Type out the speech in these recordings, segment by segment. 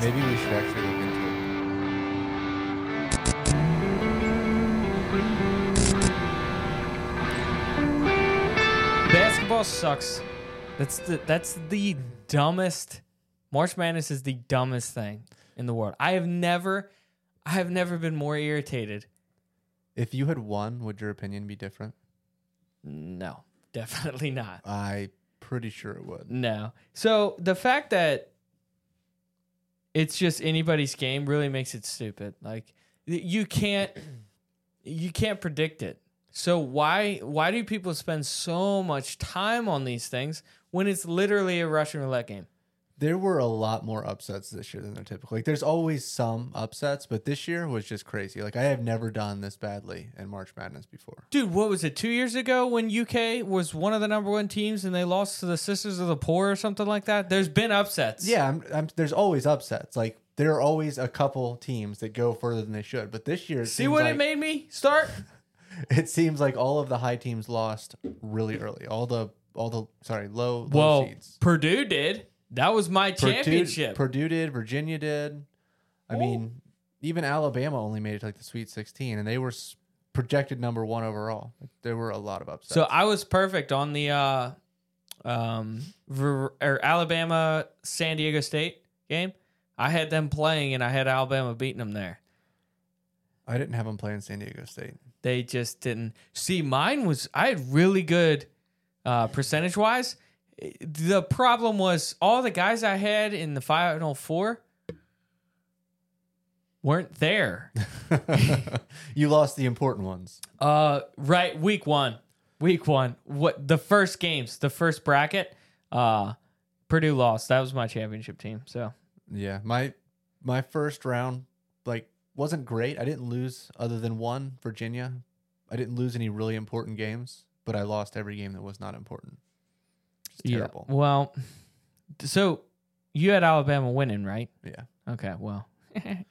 Maybe we should actually look into it. Basketball sucks. That's the that's the dumbest. March Madness is the dumbest thing in the world. I have never, I have never been more irritated. If you had won, would your opinion be different? No, definitely not. I pretty sure it would. No. So the fact that it's just anybody's game really makes it stupid. Like you can't you can't predict it. So why why do people spend so much time on these things when it's literally a Russian roulette game? There were a lot more upsets this year than there typically. Like, there's always some upsets, but this year was just crazy. Like, I have never done this badly in March Madness before. Dude, what was it? Two years ago when UK was one of the number one teams and they lost to the Sisters of the Poor or something like that. There's been upsets. Yeah, I'm, I'm, there's always upsets. Like, there are always a couple teams that go further than they should. But this year, it See what like, it made me start? It seems like all of the high teams lost really early. All the all the sorry low low Well, seeds. Purdue did. That was my Purdue- championship. Purdue did. Virginia did. I mean, even Alabama only made it to like the Sweet 16, and they were projected number one overall. Like, there were a lot of upsets. So I was perfect on the uh, um, Ver- or Alabama San Diego State game. I had them playing, and I had Alabama beating them there. I didn't have them playing San Diego State. They just didn't see. Mine was I had really good uh, percentage wise. The problem was all the guys I had in the final four weren't there. you lost the important ones. Uh, right, week one, week one. What the first games, the first bracket, uh, Purdue lost. That was my championship team. So Yeah, my my first round like wasn't great. I didn't lose other than one Virginia. I didn't lose any really important games, but I lost every game that was not important. It's terrible. Yeah. Well, so you had Alabama winning, right? Yeah. Okay. Well, I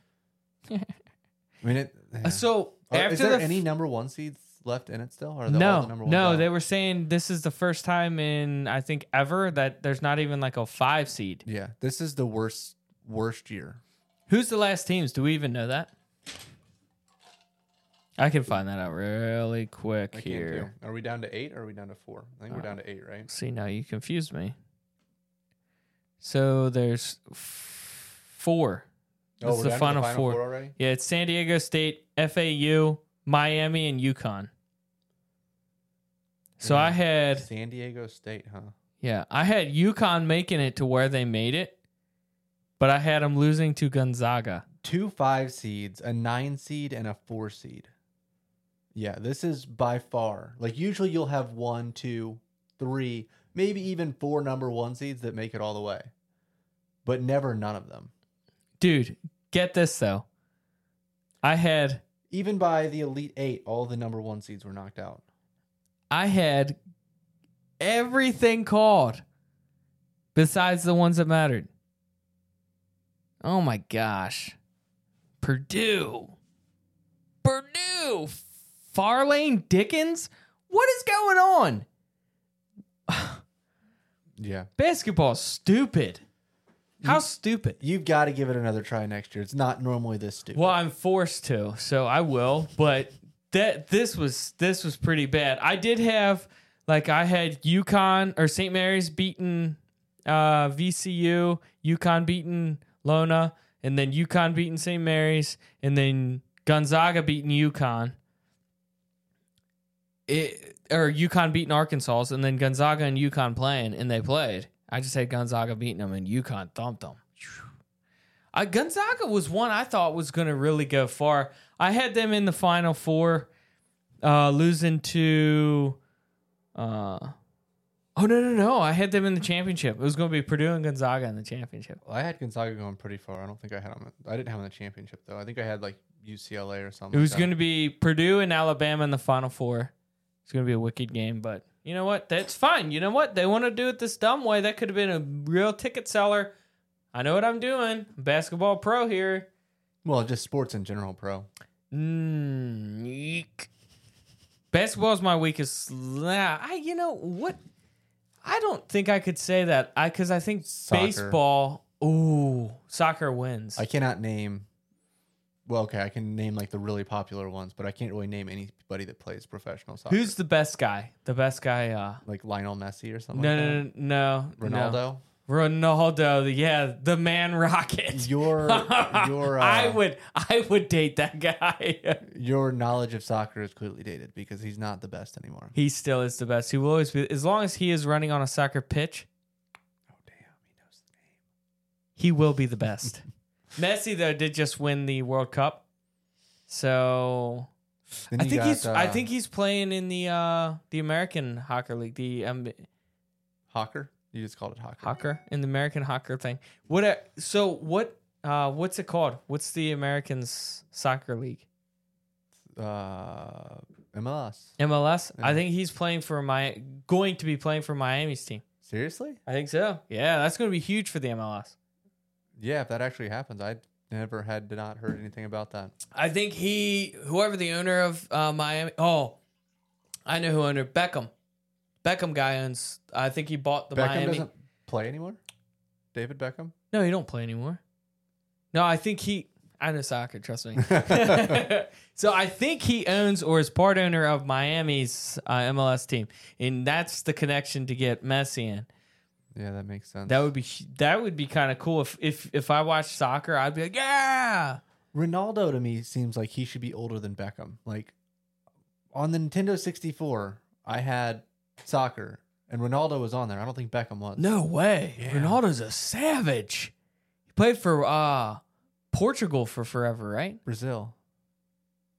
mean, it, yeah. so Are- after is there the any number one seeds left in it still? Or are they all no, the number one no, out? they were saying this is the first time in I think ever that there's not even like a five seed. Yeah, this is the worst worst year. Who's the last teams? Do we even know that? I can find that out really quick I can here. too. Are we down to eight or are we down to four? I think we're uh, down to eight, right? See, now you confused me. So there's f- four. Oh, That's we're the down to final, four already? Yeah, it's San Diego State, FAU, Miami, and UConn. So I had San Diego State, huh? yeah, I had UConn making it to where they made it, but I had them losing to Gonzaga. Two five seeds, a nine seed, and a four seed. Yeah, this is by far like usually you'll have one, two, three, maybe even four number one seeds that make it all the way, but never none of them. Dude, get this though. I had Even by the elite eight, all the number one seeds were knocked out. I had everything called besides the ones that mattered. Oh my gosh. Purdue. Purdue. Fairleigh Dickinson? What is going on? Yeah, Basketball's stupid. How stupid? you've got to give it another try next year. It's not normally this stupid. Well, I'm forced to, so I will. But that this was this was pretty bad. I did have like I had UConn or St. Mary's beaten uh, VCU, UConn beaten Iona, and then UConn beaten St. Mary's, and then Gonzaga beaten UConn. It or UConn beating Arkansas, and then Gonzaga and UConn playing, and they played. I just had Gonzaga beating them, and UConn thumped them. Uh, Gonzaga was one I thought was going to really go far. I had them in the final four, uh, losing to. Uh, oh no no no! I had them in the championship. It was going to be Purdue and Gonzaga in the championship. I had Gonzaga going pretty far. I don't think I had them. I didn't have them in the championship though. I think I had like UCLA or something. It was like going to be Purdue and Alabama in the final four. It's going to be a wicked game, but you know what? That's fine. You know what? They want to do it this dumb way. That could have been a real ticket seller. I know what I'm doing. Basketball pro here. Well, just sports in general, pro. Mm, eek. Basketball is my weakest. Nah, I you know what? I don't think I could say that. I because I think Soccer. baseball Ooh, soccer wins. I cannot name. Well, okay, I can name like the really popular ones, but I can't really name anybody that plays professional soccer. Who's the best guy? The best guy. Uh, like Lionel Messi or something? no, like no, no, no. Ronaldo. Ronaldo. Yeah, the man rocket. Your your uh, I would, I would date that guy. your knowledge of soccer is clearly dated because he's not the best anymore. he still is the best. He will always be, as long as he is running on a soccer pitch. Oh damn, he knows the name. he will be the best. Messi though did just win the World Cup, so Then I you think got, he's I uh, think he's playing in the uh the American Hockey League, the um, Hawker. You just called it Hawker. Hawker in the American Hawker thing. What? So what? Uh, what's it called? What's the Americans Soccer League? Uh, MLS. MLS. I think he's playing for my going to be playing for Miami's team. Seriously? I think so. Yeah, that's going to be huge for the MLS. Yeah, if that actually happens, I never had not heard anything about that. I think he, whoever the owner of uh, Miami. Oh, I know who owner Beckham. Beckham guy owns. I think he bought the Beckham Miami. doesn't play anymore. David Beckham. No, he don't play anymore. No, I think he. I know soccer. Trust me. so I think he owns or is part owner of Miami's uh, MLS team, and that's the connection to get Messi in. Yeah, that makes sense. That would be that would be kind of cool if if if I watched soccer, I'd be like, yeah. Ronaldo to me seems like he should be older than Beckham. Like on the Nintendo 64, I had soccer and Ronaldo was on there. I don't think Beckham was. No way. Yeah. Ronaldo's a savage. He played for uh Portugal for forever, right? Brazil.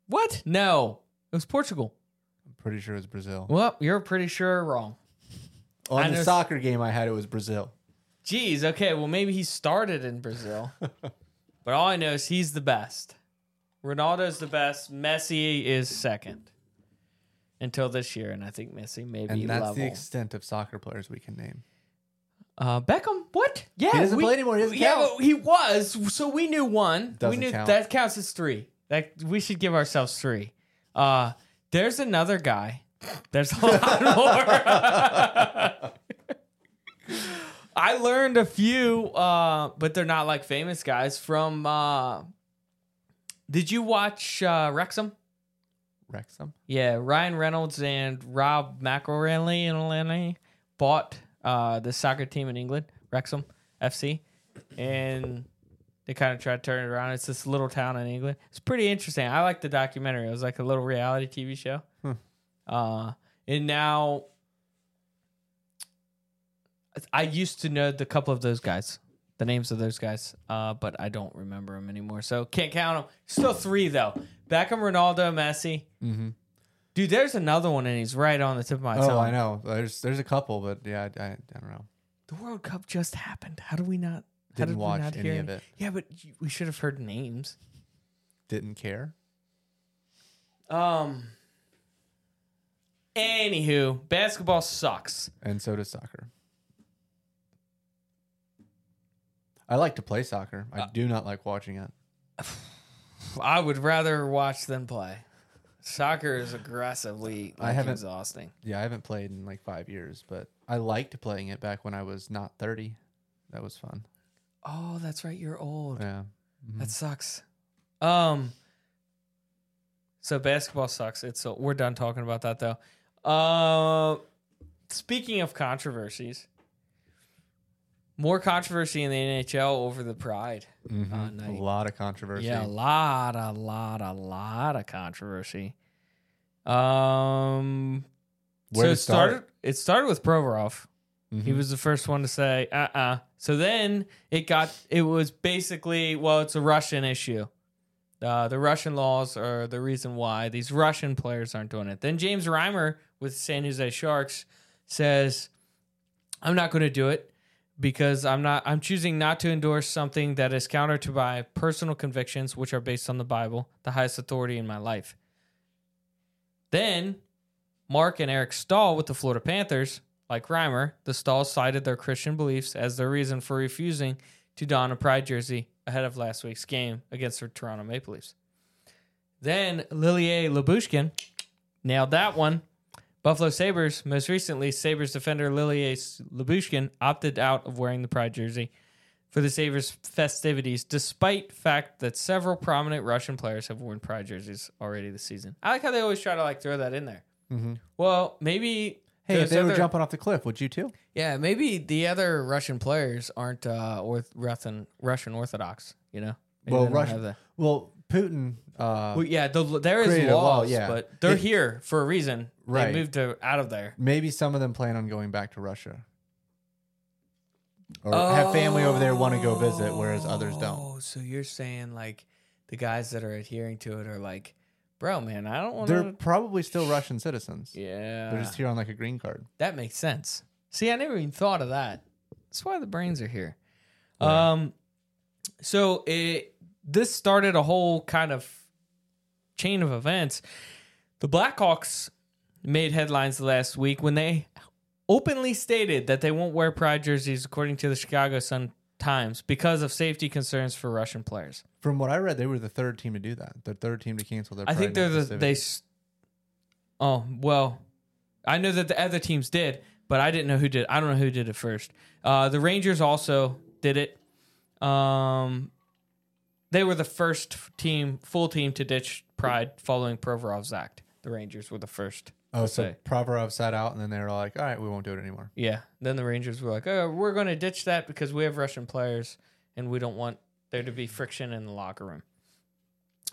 What? No. It was Portugal. I'm pretty sure it was Brazil. Well, you're pretty sure wrong. On the soccer game I had, it was Brazil. Jeez, okay, well maybe he started in Brazil. but all I know is he's the best. Ronaldo's the best. Messi is second. Until this year, and I think Messi maybe. And that's level. the extent of soccer players we can name. uh, Beckham, what? Yeah, He doesn't play anymore. He doesn't yeah, he was. So we knew one. we Doesn't knew count. that counts as three. That we should give ourselves three. Uh, there's another guy. There's a lot more. I learned a few, uh, but they're not like famous guys from. Uh, did you watch uh, Wrexham? Wrexham. Yeah, Ryan Reynolds and Rob McElhenney bought uh, the soccer team in England, Wrexham FC, and they kind of tried to turn it around. It's this little town in England. It's pretty interesting. I like the documentary. It was like a little reality TV show. Uh, and now, I used to know the couple of those guys, the names of those guys, uh, but I don't remember them anymore. So can't count them. Still three though: Beckham, Ronaldo, Messi. Mm-hmm. Dude, there's another one, and he's right on the tip of my Oh. I know. There's there's a couple, but yeah, I, I, I don't know. The World Cup just happened. How do we not? How Didn't did watch not any hear of it. Yeah, but we should have heard names. Didn't care. Um. Anywho, basketball sucks. And so does soccer. I like to play soccer. Uh, I do not like watching it. I would rather watch than play. Soccer is aggressively I haven't- exhausting. Yeah, I haven't played in like five years, but I liked playing it back when I was not 30. That was fun. Oh, that's right. You're old. Yeah. Mhm. That sucks. Um. So basketball sucks. It's so we're done talking about that though. Uh, speaking of controversies, more controversy in the NHL over the Pride. Mhm. uh, a lot of controversy. Yeah, a lot, a lot, a lot of controversy. Um, Where so it start? started. It started with Provorov. He Mhm. was the first one to say, uh uh So then it got, it was basically, well, it's a Russian issue. Uh, the Russian laws are the reason why these Russian players aren't doing it. Then James Reimer with San Jose Sharks says, I'm not going to do it because I'm not, I'm choosing not to endorse something that is counter to my personal convictions, which are based on the Bible, the highest authority in my life. Then Mark and Eric Staal with the Florida Panthers, like Reimer, the Staals cited their Christian beliefs as the reason for refusing to don a pride jersey ahead of last week's game against the Toronto Maple Leafs. Then Lilier Lyubushkin nailed that one. Buffalo Sabres, most recently, Sabres defender Lilier Lyubushkin opted out of wearing the pride jersey for the Sabres festivities, despite fact that several prominent Russian players have worn pride jerseys already this season. I like how they always try to like throw that in there. Mhm. Well, maybe Hey, if they were jumping off the cliff, would you too? Yeah, maybe the other Russian players aren't uh, orth- Russian Russian Orthodox. You know, Maybe Well, Russian- the- Well, Putin. Uh, Well, yeah, the, there is created a law, laws, yeah. but they're It- here for a reason. Right. They moved to, out of there. maybe some of them plan on going back to Russia, or have family over there want to go visit, whereas others don't. Oh, so you're saying like the guys that are adhering to it are like, bro, man, I don't want to They're to. probably still Russian citizens. Yeah, They're just here on like a green card. that makes sense. See, I never even thought of that. That's why the brains are here. Um, so it this started a whole kind of chain of events. The Blackhawks made headlines last week when they openly stated that they won't wear pride jerseys, according to the Chicago Sun Times, because of safety concerns for Russian players. From what I read, they were the third team to do that. The third team to cancel their. I think they're the they. Oh well, I know that the other teams did, but I didn't know who did. I don't know who did it first. Uh, the Rangers also did it. Um, they were the first team, full team, to ditch Pride following Provorov's act. The Rangers were the first. Oh, so say. Provorov sat out, and then they were like, "All right, we won't do it anymore." Yeah. Then the Rangers were like, "Oh, we're going to ditch that because we have Russian players and we don't want there to be friction in the locker room."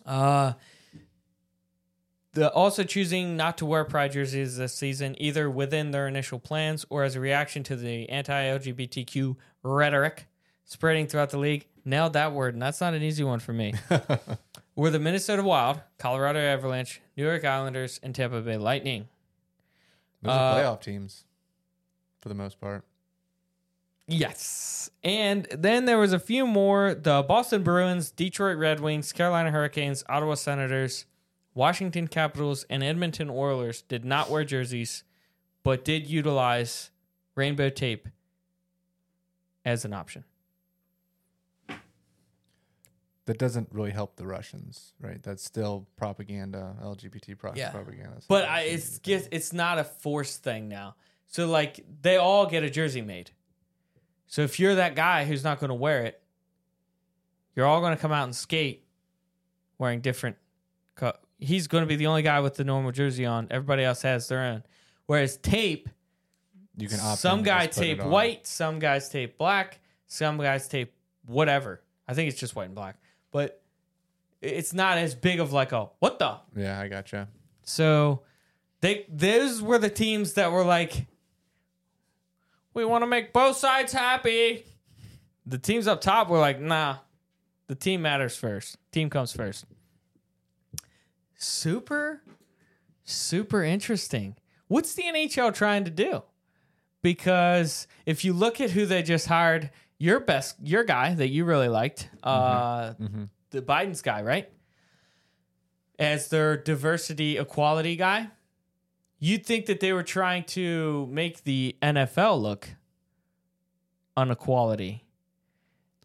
Uh the also choosing not to wear pride jerseys this season, either within their initial plans or as a reaction to the anti-LGBTQ rhetoric spreading throughout the league. Nailed that word, and that's not an easy one for me. were the Minnesota Wild, Colorado Avalanche, New York Islanders, and Tampa Bay Lightning. Those Uh, are playoff teams, for the most part. Yes. And then there was a few more. The Boston Bruins, Detroit Red Wings, Carolina Hurricanes, Ottawa Senators, Washington Capitals, and Edmonton Oilers did not wear jerseys, but did utilize rainbow tape as an option. That doesn't really help the Russians, right? That's still propaganda, LGBT pro- Yeah. propaganda. So But I, it's just, it's not a forced thing now. So like they all get a jersey made. So if you're that guy who's not going to wear it, you're all going to come out and skate wearing different. Co- He's going to be the only guy with the normal jersey on. Everybody else has their own. Whereas tape, you can opt some guy just put it tape white, some guys tape black, some guys tape whatever. I think it's just white and black, but it's not as big of like a what the Yeah, I gotcha. so they those were the teams that were like, we want to make both sides happy. The teams up top were like, nah, the team matters first. Team comes first. Super, super interesting. What's the NHL trying to do? Because if you look at who they just hired, your best, your guy that you really liked, uh, Mhm. the Biden's guy, right? As their diversity equality guy, you'd think that they were trying to make the NFL look unequality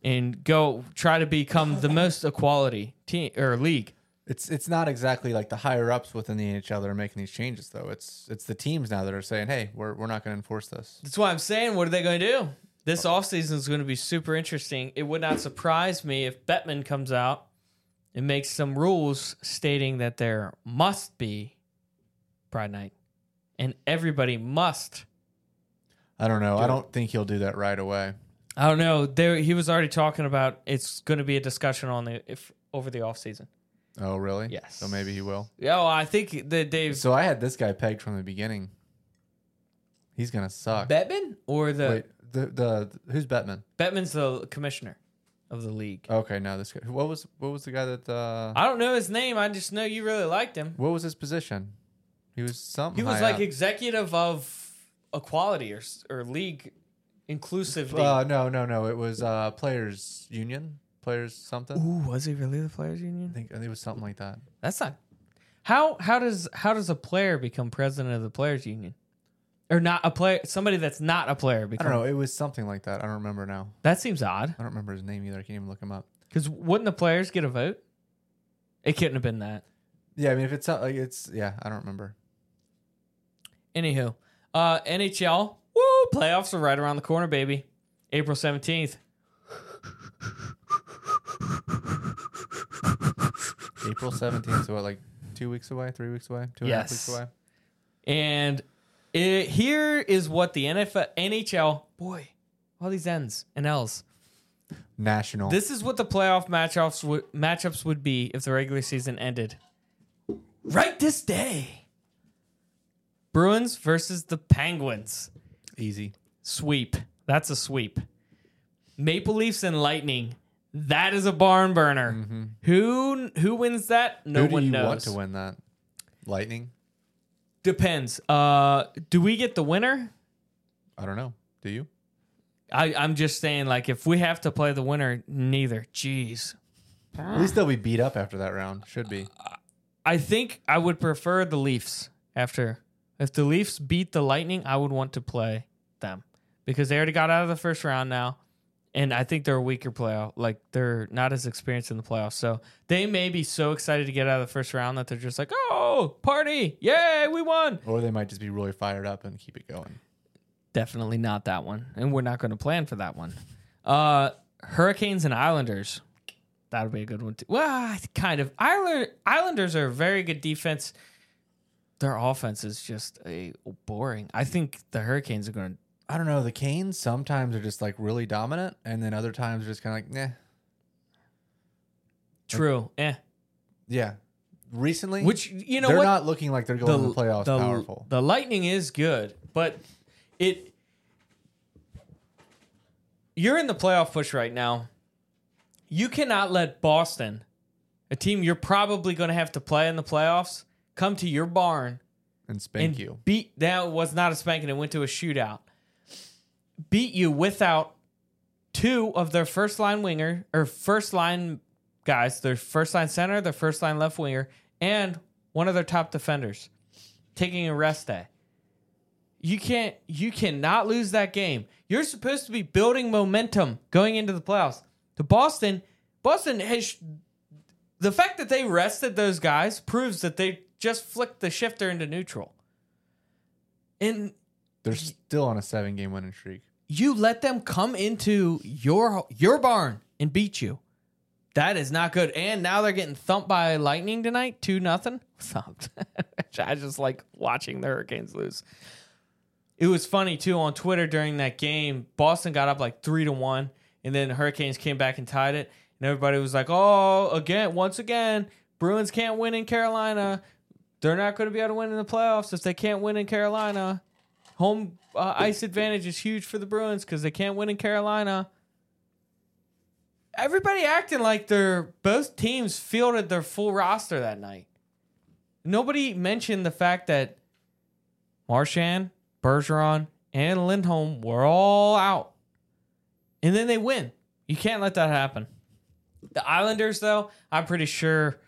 and go try to become the most equality team or league. It's it's not exactly like the higher ups within the NHL that are making these changes, though. It's it's the teams now that are saying, "Hey, we're we're not going to enforce this." That's why I'm saying, what are they going to do? This offseason is going to be super interesting. It would not surprise me if Bettman comes out and makes some rules stating that there must be Pride Night and everybody must. I don't know. I don't think he'll do that right away. I don't know. There, he was already talking about it's going to be a discussion on the if over the offseason. Oh, really? Yes. So maybe he will. Yeah, well, I think that Dave So I had this guy pegged from the beginning. He's gonna suck. Bettman or the Wait, the the who's Batman? Batman's the commissioner of the league. Okay, now this guy. What was what was the guy that? uh I don't know his name. I just know you really liked him. What was his position? He was something. He was high like up. executive of equality or or league inclusive. Uh, no, no, no. It was uh players union, players something. Ooh, was he really the players union? I think I think it was something like that. That's not. How how does how does a player become president of the players union? Or not a player, somebody that's not a player I become. don't know. It was something like that. I don't remember now. That seems odd. I don't remember his name either. I can't even look him up. Because wouldn't the players get a vote? It couldn't have been that. Yeah, I mean, if it's not like it's yeah, I don't remember. Anywho, uh, NHL, woo, playoffs are right around the corner, baby. April 17th. April 17th, so what, like two weeks away, three weeks away, two and a half Yes. weeks away? And it, here is what the NFL, NHL, boy, all these N's and L's. National. This is what the playoff matchups would matchups would be if the regular season ended. Right this day. Bruins versus the Penguins. Easy. Sweep. That's a sweep. Maple Leafs and Lightning. That is a barn burner. Who who wins that? No Mm-hmm. Who do one you knows. want to win that? Lightning? Depends. Uh, do we get the winner? I don't know. Do you? I, I'm just saying, like, if we have to play the winner, neither. Jeez. At least they'll be beat up after that round. Should be. I think I would prefer the Leafs after. If the Leafs beat the Lightning, I would want to play them because they already got out of the first round now. And I think they're a weaker playoff. Like, they're not as experienced in the playoffs. So they may be so excited to get out of the first round that they're just like, oh, party. Yay, we won. Or they might just be really fired up and keep it going. Definitely not that one. And we're not going to plan for that one. Uh Hurricanes and Islanders. That would be a good one too. Well, kind of. Islander, Islanders are a very good defense. Their offense is just a boring. I think the Hurricanes are going to. I don't know. The Canes sometimes are just like really dominant, and then other times are just kind of like, nah. True. Eh. Yeah. Recently, Which, you know they're what? not looking like they're going to the playoffs the, powerful. the Lightning is good, but it. You're in the playoff push right now. You cannot let Boston, a team you're probably going to have to play in the playoffs, come to your barn and spank and you. beat. That was not a spanking. It went to a shootout. Beat you without two of their first line winger or first line guys, their first line center, their first line left winger, and one of their top defenders taking a rest day. You can't you cannot lose that game. You're supposed to be building momentum going into the playoffs. To Boston, Boston has the fact that they rested those guys proves that they just flicked the shifter into neutral. And They're still on a seven game winning streak. you let them come into your your barn and beat you. That is not good. And now they're getting thumped by lightning tonight, two nothing. Thumped. I just like watching the Hurricanes lose. It was funny too on Twitter during that game. Boston got up like three to one, and then the Hurricanes came back and tied it. And everybody was like, "Oh, again, once again, Bruins can't win in Carolina. They're not going to be able to win in the playoffs if they can't win in Carolina." Home uh, ice advantage is huge for the Bruins because they can't win in Carolina. Everybody acting like they're both teams fielded their full roster that night. Nobody mentioned the fact that Marchand, Bergeron, and Lindholm were all out, and then they win. You can't let that happen. The Islanders, though, I'm pretty sure.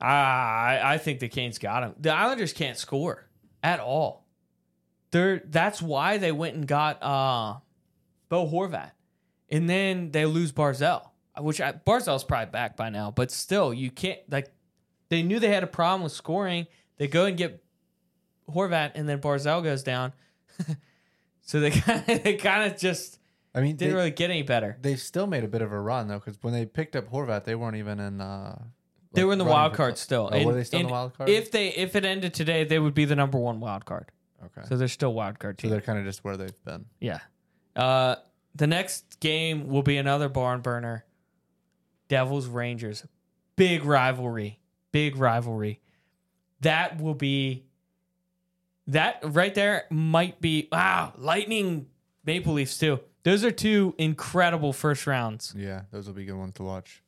I I think the Canes got him. The Islanders can't score at all. They're that's why they went and got uh Bo Horvat. And then they lose Barzal, which I, Barzal's probably back by now, but still you can't like they knew they had a problem with scoring. They go and get Horvat and then Barzal goes down. so they kind of they kind of just I mean, didn't they, really get any better. they still made a bit of a run though, because when they picked up Horvat, they weren't even in. Uh, They were in the running wild for card still. Oh, were they still in the wild card? If they if it ended today, they would be the number one wild card. okay, So they're still wild card so team. they're kind of just where they've been. Yeah. Uh, the next game will be another barn burner. Devils Rangers. Big rivalry. Big rivalry. That will be that right there might be wow, Lightning Maple Leafs too. Those are two incredible first rounds. Yeah, those will be good ones to watch.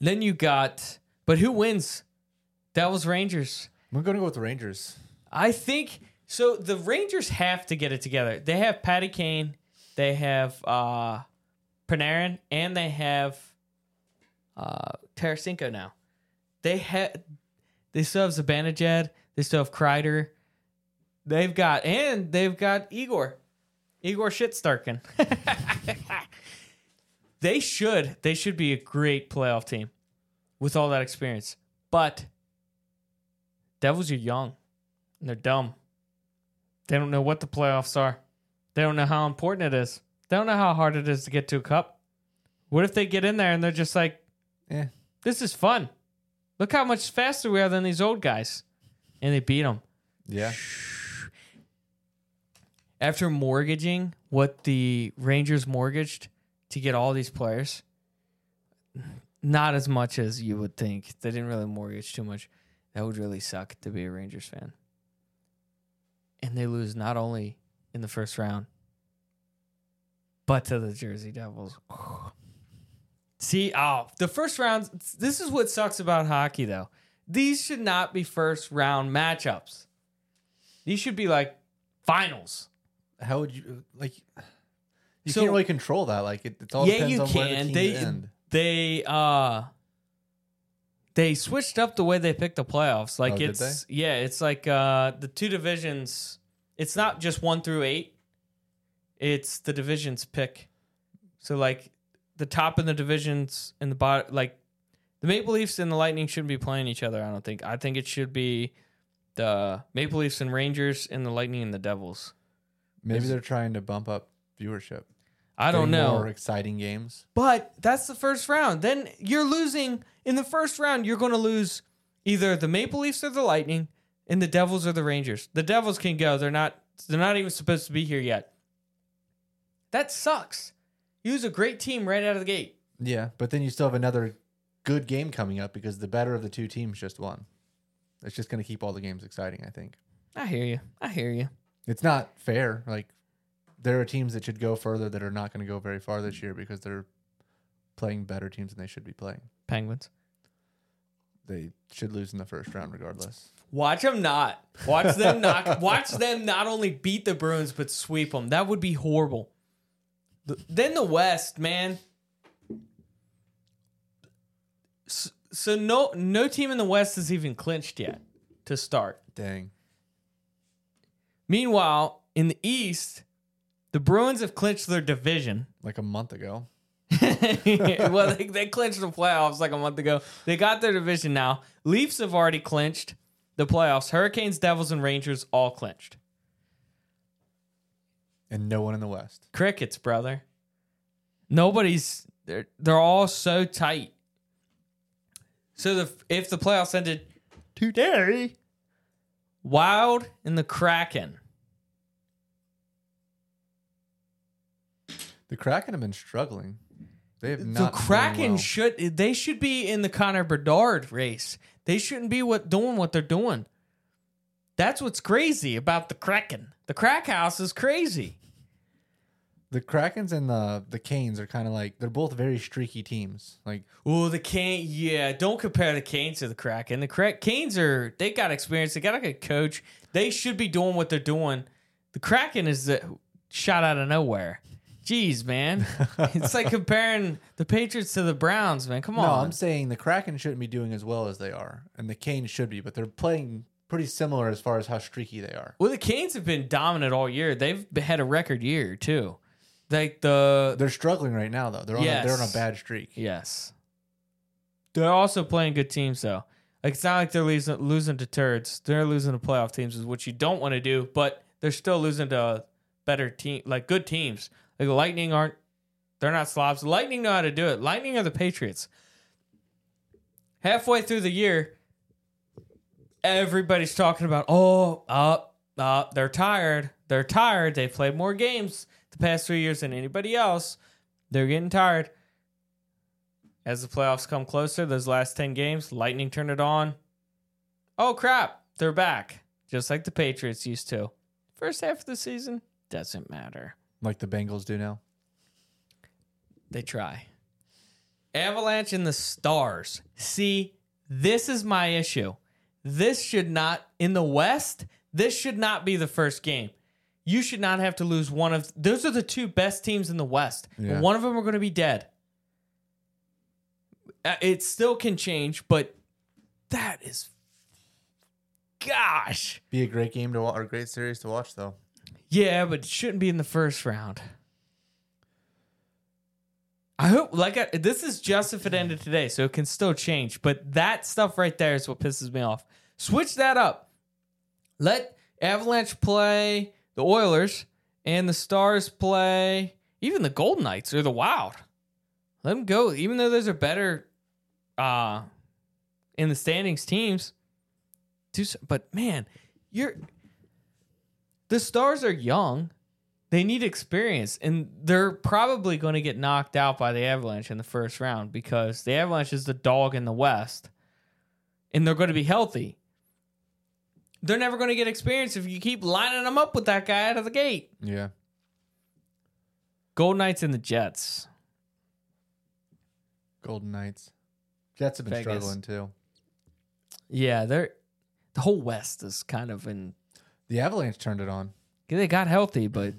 Then you got but who wins? Devils Rangers. I'm gonna go with the Rangers. I think so. The Rangers have to get it together. They have Patty Kane, they have uh, Panarin, and they have uh, Tarasenko now. They have they still have Zibanejad. They still have Kreider. They've got and they've got Igor, Igor Shitstarkin. they should they should be a great playoff team with all that experience, but Devils are young and they're dumb. They don't know what the playoffs are. They don't know how important it is. They don't know how hard it is to get to a cup. What if they get in there and they're just like, Eh. this is fun. Look how much faster we are than these old guys. And they beat them. Yeah. After mortgaging what the Rangers mortgaged to get all these players, not as much as you would think. They didn't really mortgage too much. That would really suck to be a Rangers fan. And they lose not only in the first round, but to the Jersey Devils. See, oh, the first round. This is what sucks about hockey, though. These should not be first round matchups. These should be like finals. How would you like? You So- can't really control that. Like it, it's all yeah, depends you on where the can. teams They end. They uh they switched up the way they pick the playoffs. Like Oh, it's yeah, it's like uh the two divisions. It's not just one through eight. It's the divisions pick. So like the top in the divisions and the bottom, like the Maple Leafs and the Lightning shouldn't be playing each other. I don't think. I think it should be the Maple Leafs and Rangers and the Lightning and the Devils. Maybe Is- they're trying to bump up viewership. I don't know. More exciting games. But that's the first round. Then you're losing in the first round. You're going to lose either the Maple Leafs or the Lightning, and the Devils or the Rangers. The Devils can go. They're not. They're not even supposed to be here yet. That sucks. You lose a great team right out of the gate. Yeah, but then you still have another good game coming up because the better of the two teams just won. It's just going to keep all the games exciting. I think I hear you. I hear you. it's not fair. Like there are teams that should go further that are not going to go very far this year because they're playing better teams than they should be playing. Penguins. They should lose in the first round regardless. Watch them not. Watch them not. Watch them not only beat the Bruins but sweep them. That would be horrible. The- then the West, man. So, so no no team in the West is even clinched yet to start. Dang. Meanwhile, in the East, the Bruins have clinched their division. Like a month ago. well, they, they clinched the playoffs like a month ago. They got their division now. Leafs have already clinched the playoffs. Hurricanes, Devils, and Rangers all clinched. And no one in the West. Crickets, brother. Nobody's. They're they're all so tight. So the if the playoffs ended today, Wild and the Kraken. The Kraken have been struggling. They have the not. The Kraken well. should they should be in the Connor Bedard race. They shouldn't be what doing what they're doing. That's what's crazy about the Kraken. The crack house is crazy. The Krakens and the the Canes are kind of like they're both very streaky teams. Like Oh, the Cane, yeah. Don't compare the Canes to the Kraken. The Cra- Canes are they got experience. They got a good coach. They should be doing what they're doing. The Kraken is the shot out of nowhere. Jeez, man, it's like comparing the Patriots to the Browns, man. Come on. no. I'm saying the Kraken shouldn't be doing as well as they are, and the Canes should be, but they're playing pretty similar as far as how streaky they are. Well, the Canes have been dominant all year. They've had a record year too. Like the They're struggling right now though. They're on a, they're on a bad streak. yes, they're also playing good teams though. Like it's not like they're losing losing to turds. They're losing to playoff teams, is what you don't want to do. But they're still losing to better team, like good teams. Like the Lightning aren't. They're not slobs. Lightning know how to do it. Lightning are the Patriots. Halfway through the year, everybody's talking about, oh, up, up. They're tired. They're tired. They've played more games the past three years than anybody else. They're getting tired. As the playoffs come closer, those last 10 games, Lightning turn it on. Oh, crap. They're back. Just like the Patriots used to. First half of the season, doesn't matter. Like the Bengals do now. They try. Avalanche and the Stars. See, this is my issue. This should not, in the West, this should not be the first game. You should not have to lose one of those are the two best teams in the West. Yeah. One of them are going to be dead. Uh, It still can change, but that is gosh. Be a great game to watch or a great series to watch though. Yeah, but it shouldn't be in the first round. I hope, like, I, this is just if it ended today, so it can still change. But that stuff right there is what pisses me off. Switch that up. Let Avalanche play the Oilers and the Stars play even the Golden Knights or the Wild. Let them go, even though those are better uh, in the standings teams. Do so, but man, you're the Stars are young. They need experience, and they're probably going to get knocked out by the Avalanche in the first round because the Avalanche is the dog in the West, and they're going to be healthy. They're never going to get experience if you keep lining them up with that guy out of the gate. Yeah. Golden Knights and the Jets. Golden Knights. Jets have been Vegas. struggling too. Yeah, they're the whole West is kind of in. The Avalanche turned it on. They got healthy, but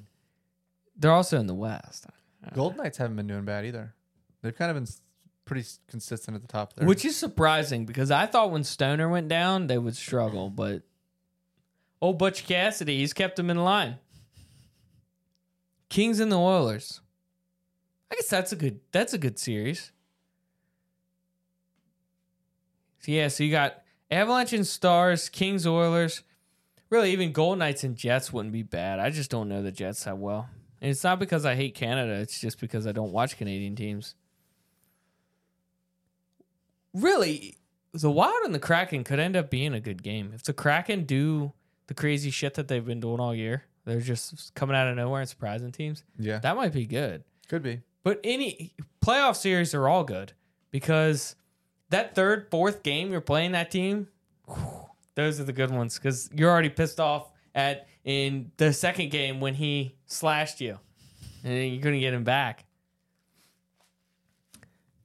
they're also in the West, Golden Knights haven't been doing bad either. They've kind of been s- pretty s- consistent at the top there. which is surprising because I thought when Stoner went down they would struggle, but old Butch Cassidy, he's kept them in line. Kings and the Oilers. I guess that's a good. That's a good series. So yeah, so you got Avalanche and Stars, Kings, Oilers. Really, even Golden Knights and Jets wouldn't be bad. I just don't know the Jets that well. And it's not because I hate Canada. It's just because I don't watch Canadian teams. Really, the Wild and the Kraken could end up being a good game. If the Kraken do the crazy shit that they've been doing all year, they're just coming out of nowhere and surprising teams. yeah, That might be good. could be. But any playoff series are all good because that third, fourth game you're playing that team, whew, those are the good ones because you're already pissed off at in the second game when he slashed you, and you're gonna get him back.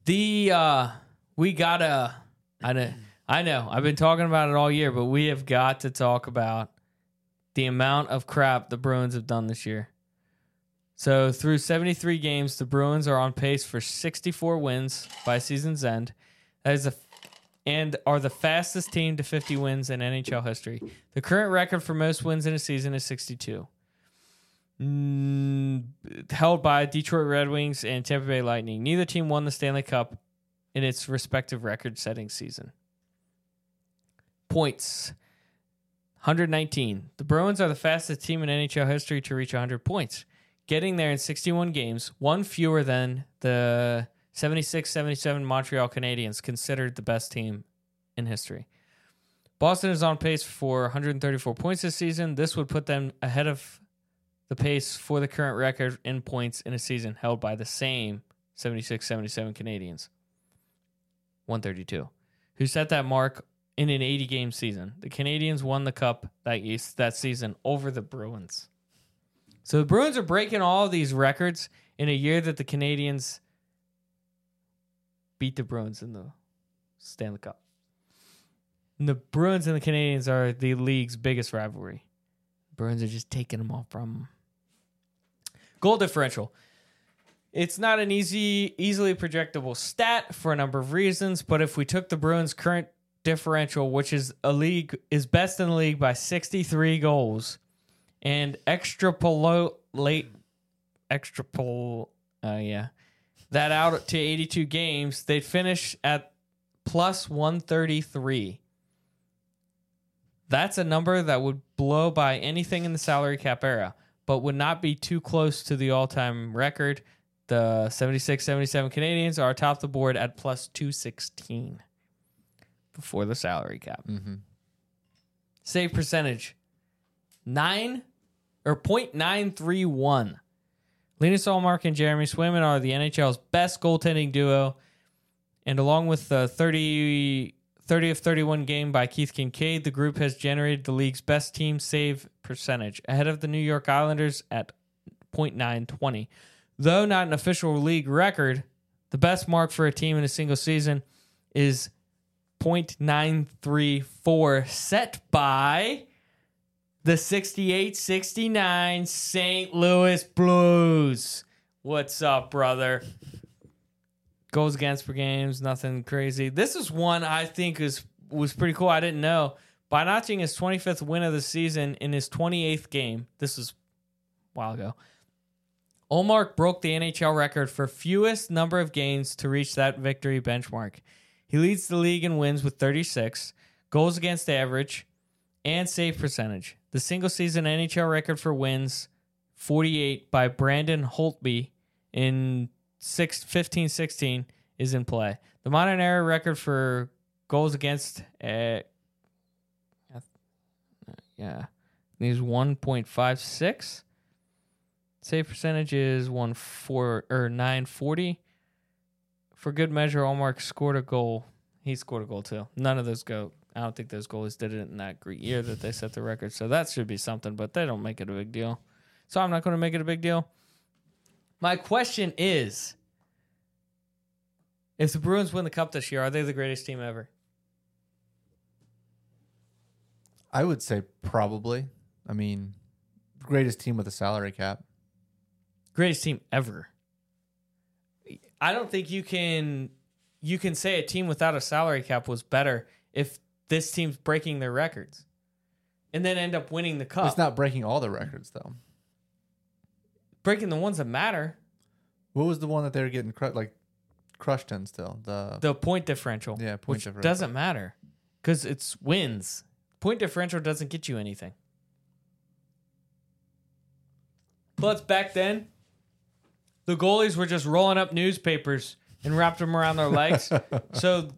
The uh we gotta I know I know I've been talking about it all year, but we have got to talk about the amount of crap the Bruins have done this year. So through 73 games, the Bruins are on pace for 64 wins by season's end. That is a and are the fastest team to 50 wins in NHL history. The current record for most wins in a season is 62. Mm, held by Detroit Red Wings and Tampa Bay Lightning. Neither team won the Stanley Cup in its respective record-setting season. Points 119. The Bruins are the fastest team in NHL history to reach 100 points getting there in 61 games, one fewer than the 76 77 Montreal Canadiens, considered the best team in history. Boston is on pace for 134 points this season. This would put them ahead of the pace for the current record in points in a season held by the same 76 77 Canadiens. 132, who set that mark in an 80 game season. The Canadiens won the cup that, East, that season over the Bruins. So the Bruins are breaking all these records in a year that the Canadiens beat the Bruins in the Stanley Cup. And the Bruins and the Canadiens are the league's biggest rivalry. Bruins are just taking them all from them. Goal differential. It's not an easy, easily projectable stat for a number of reasons, but if we took the Bruins' current differential, which is a league is best in the league by 63 goals, and extrapolate extrapol uh yeah that out to 82 games they'd finish at plus 133 that's a number that would blow by anything in the salary cap era but would not be too close to the all-time record the 76 77 canadiens are atop the board at plus 216 before the salary cap Mm-hmm. save percentage nine or 0.931. Linus Ullmark and Jeremy Swayman are the NHL's best goaltending duo, and along with the 30, 30 of 31 game by Keith Kinkaid, the group has generated the league's best team save percentage, ahead of the New York Islanders at 0.920. Though not an official league record, the best mark for a team in a single season is 0.934, set by the 68 69 St. Louis Blues. What's up, brother? Goals against per games, nothing crazy. This is one I think is was pretty cool. I didn't know. By notching his 25th win of the season in his 28th game, this was a while ago. Ullmark broke the NHL record for fewest number of games to reach that victory benchmark. He leads the league in wins with 36, goals against average, and save percentage. The single season NHL record for wins, 48 by Brandon Holtby, in six, 15 16 is in play. The modern era record for goals against, uh, yeah, is 1.56. Save percentage is one four or nine forty. For good measure, Ullmark scored a goal. He scored a goal too. None of those go. I don't think those goalies did it in that great year that they set the record. So that should be something, but they don't make it a big deal. So I'm not going to make it a big deal. My question is if the Bruins win the cup this year, are they the greatest team ever? I would say probably. I mean, greatest team with a salary cap. Greatest team ever. I don't think you can you can say a team without a salary cap was better if this team's breaking their records and then end up winning the cup. It's not breaking all the records though. breaking the ones that matter. What was the one that they were getting cru- like crushed in still? The The point differential. Yeah, point which differential. doesn't matter because it's wins. Point differential doesn't get you anything. Plus, back then, the goalies were just rolling up newspapers and wrapped them around their legs. so,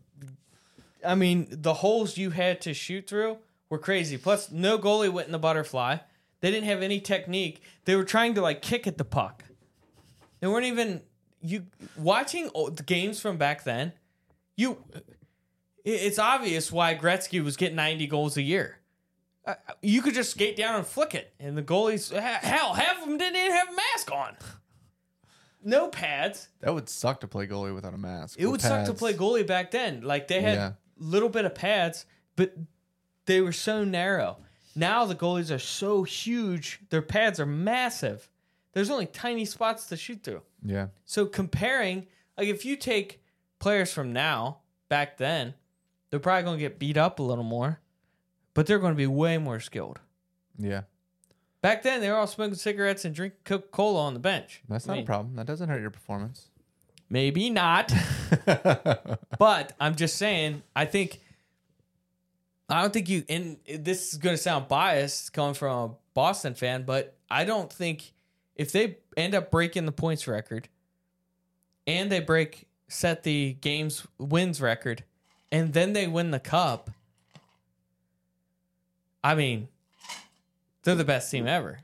I mean, the holes you had to shoot through were crazy. Plus, no goalie went in the butterfly. They didn't have any technique. They were trying to like kick at the puck. They weren't even you watching the games from back then. You, it's obvious why Gretzky was getting ninety goals a year. Uh, you could just skate down and flick it, and the goalies, he- hell, half of them didn't even have a mask on. No pads. that would suck to play goalie without a mask. It would suck to play goalie back then. Like they had Yeah. Little bit of pads, but they were so narrow. Now the goalies are so huge; their pads are massive. There's only tiny spots to shoot through. Yeah, So comparing, like if you take players from now back then, they're probably going to get beat up a little more, but they're going to be way more skilled. yeah. Back then, they were all smoking cigarettes and drinking Coca Cola on the bench. That's I not mean, a problem. That doesn't hurt your performance. Maybe not, but I'm just saying. I think I don't think you. And this is going to sound biased coming from a Boston fan, but I don't think if they end up breaking the points record and they break set the games wins record and then they win the cup. I mean, they're the best team ever.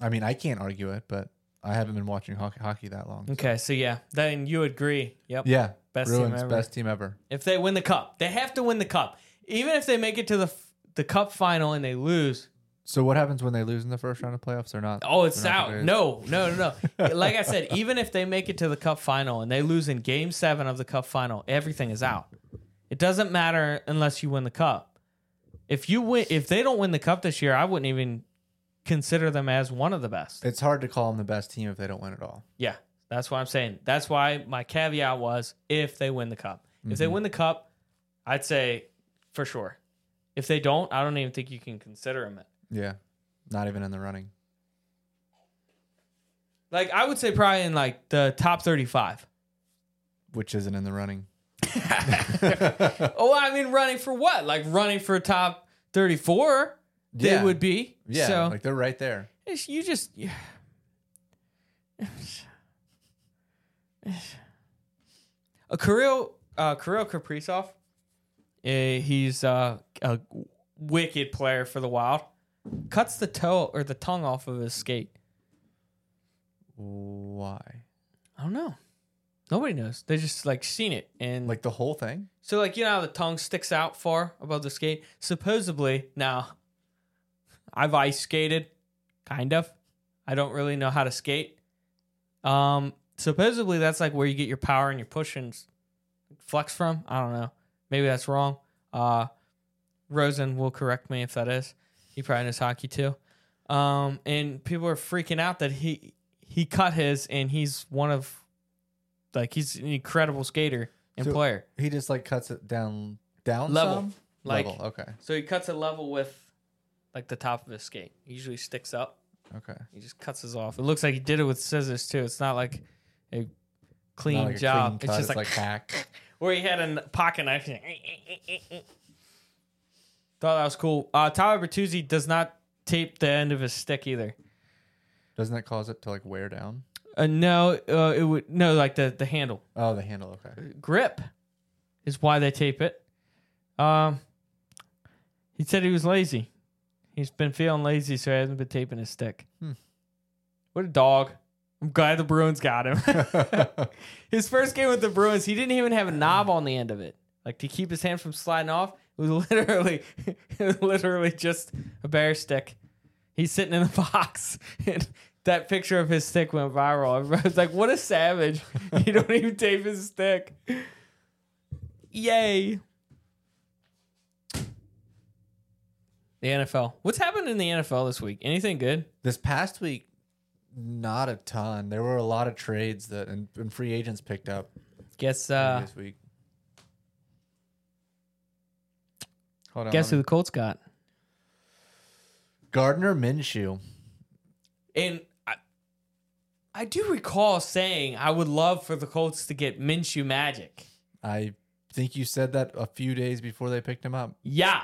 I mean, I can't argue it, but I haven't been watching hockey, hockey that long. Okay, so yeah, then you agree. Yep. Yeah, Best team ever. best team ever. If they win the cup, they have to win the cup. Even if they make it to the the cup final and they lose, So what happens when they lose in the first round of playoffs? They're not. oh, it's not out. No, no, no, no. like I said, even if they make it to the cup final and they lose in game seven of the cup final, everything is out. It doesn't matter unless you win the cup. If you win, if they don't win the cup this year, I wouldn't even consider them as one of the best. It's hard to call them the best team if they don't win at all. Yeah, that's what I'm saying. That's why my caveat was if they win the cup. If they mm-hmm. win the cup, I'd say for sure. If they don't, I don't even think you can consider them it. Yeah, not even in the running. Like I would say probably in like the top 35. Which isn't in the running. Oh, I mean running for what? Like running for a top 34 they Yeah. would be. Yeah, So like they're right there. you just Yeah. a Kirill uh Kirill Kaprizov eh, he's uh, a wicked player for the Wild. Cuts the toe or the tongue off of his skate. Why? I don't know. Nobody knows. They just like seen it and Like the whole thing? So like you know how the tongue sticks out far above the skate. Supposedly now, I've ice skated, kind of. I don't really know how to skate. Um, supposedly that's like where you get your power and your push and flex from. I don't know. Maybe that's wrong. Uh, Rosen will correct me if that is. He probably knows hockey too. Um, and people are freaking out that he he cut his and he's one of like he's an incredible skater and So- player. He just like cuts it down down Level. some? Like- Level. Okay. So he cuts a level with like the top of his skate. He usually sticks up. Okay. He just cuts his off. It looks like he did it with scissors too. It's not like a clean Not like a job. clean it's cut, just like, hack. where he had a n- pocket knife. Thought that was cool. Uh, Tyler Bertuzzi does not tape the end of his stick either. Doesn't that cause it to like wear down? Uh, no, uh, it would no like the the handle Oh, the handle. Okay. grip is why they tape it. Um, he said he was lazy. He's been feeling lazy, so he hasn't been taping his stick. Hmm. What a dog! I'm glad the Bruins got him. his first game with the Bruins, he didn't even have a knob on the end of it, like to keep his hand from sliding off. It was literally, it was literally just a bear stick. He's sitting in the box, and that picture of his stick went viral. Everybody was like, "What a savage! You don't even tape his stick." Yay! The NFL. What's happened in the NFL this week? Anything good? This past week, not a ton. There were a lot of trades that and, and free agents picked up Guess uh this week. Hold on. guess who the Colts got? Gardner Minshew. And I, I do recall saying I would love for the Colts to get Minshew Magic. I think you said that a few days before they picked him up. Yeah.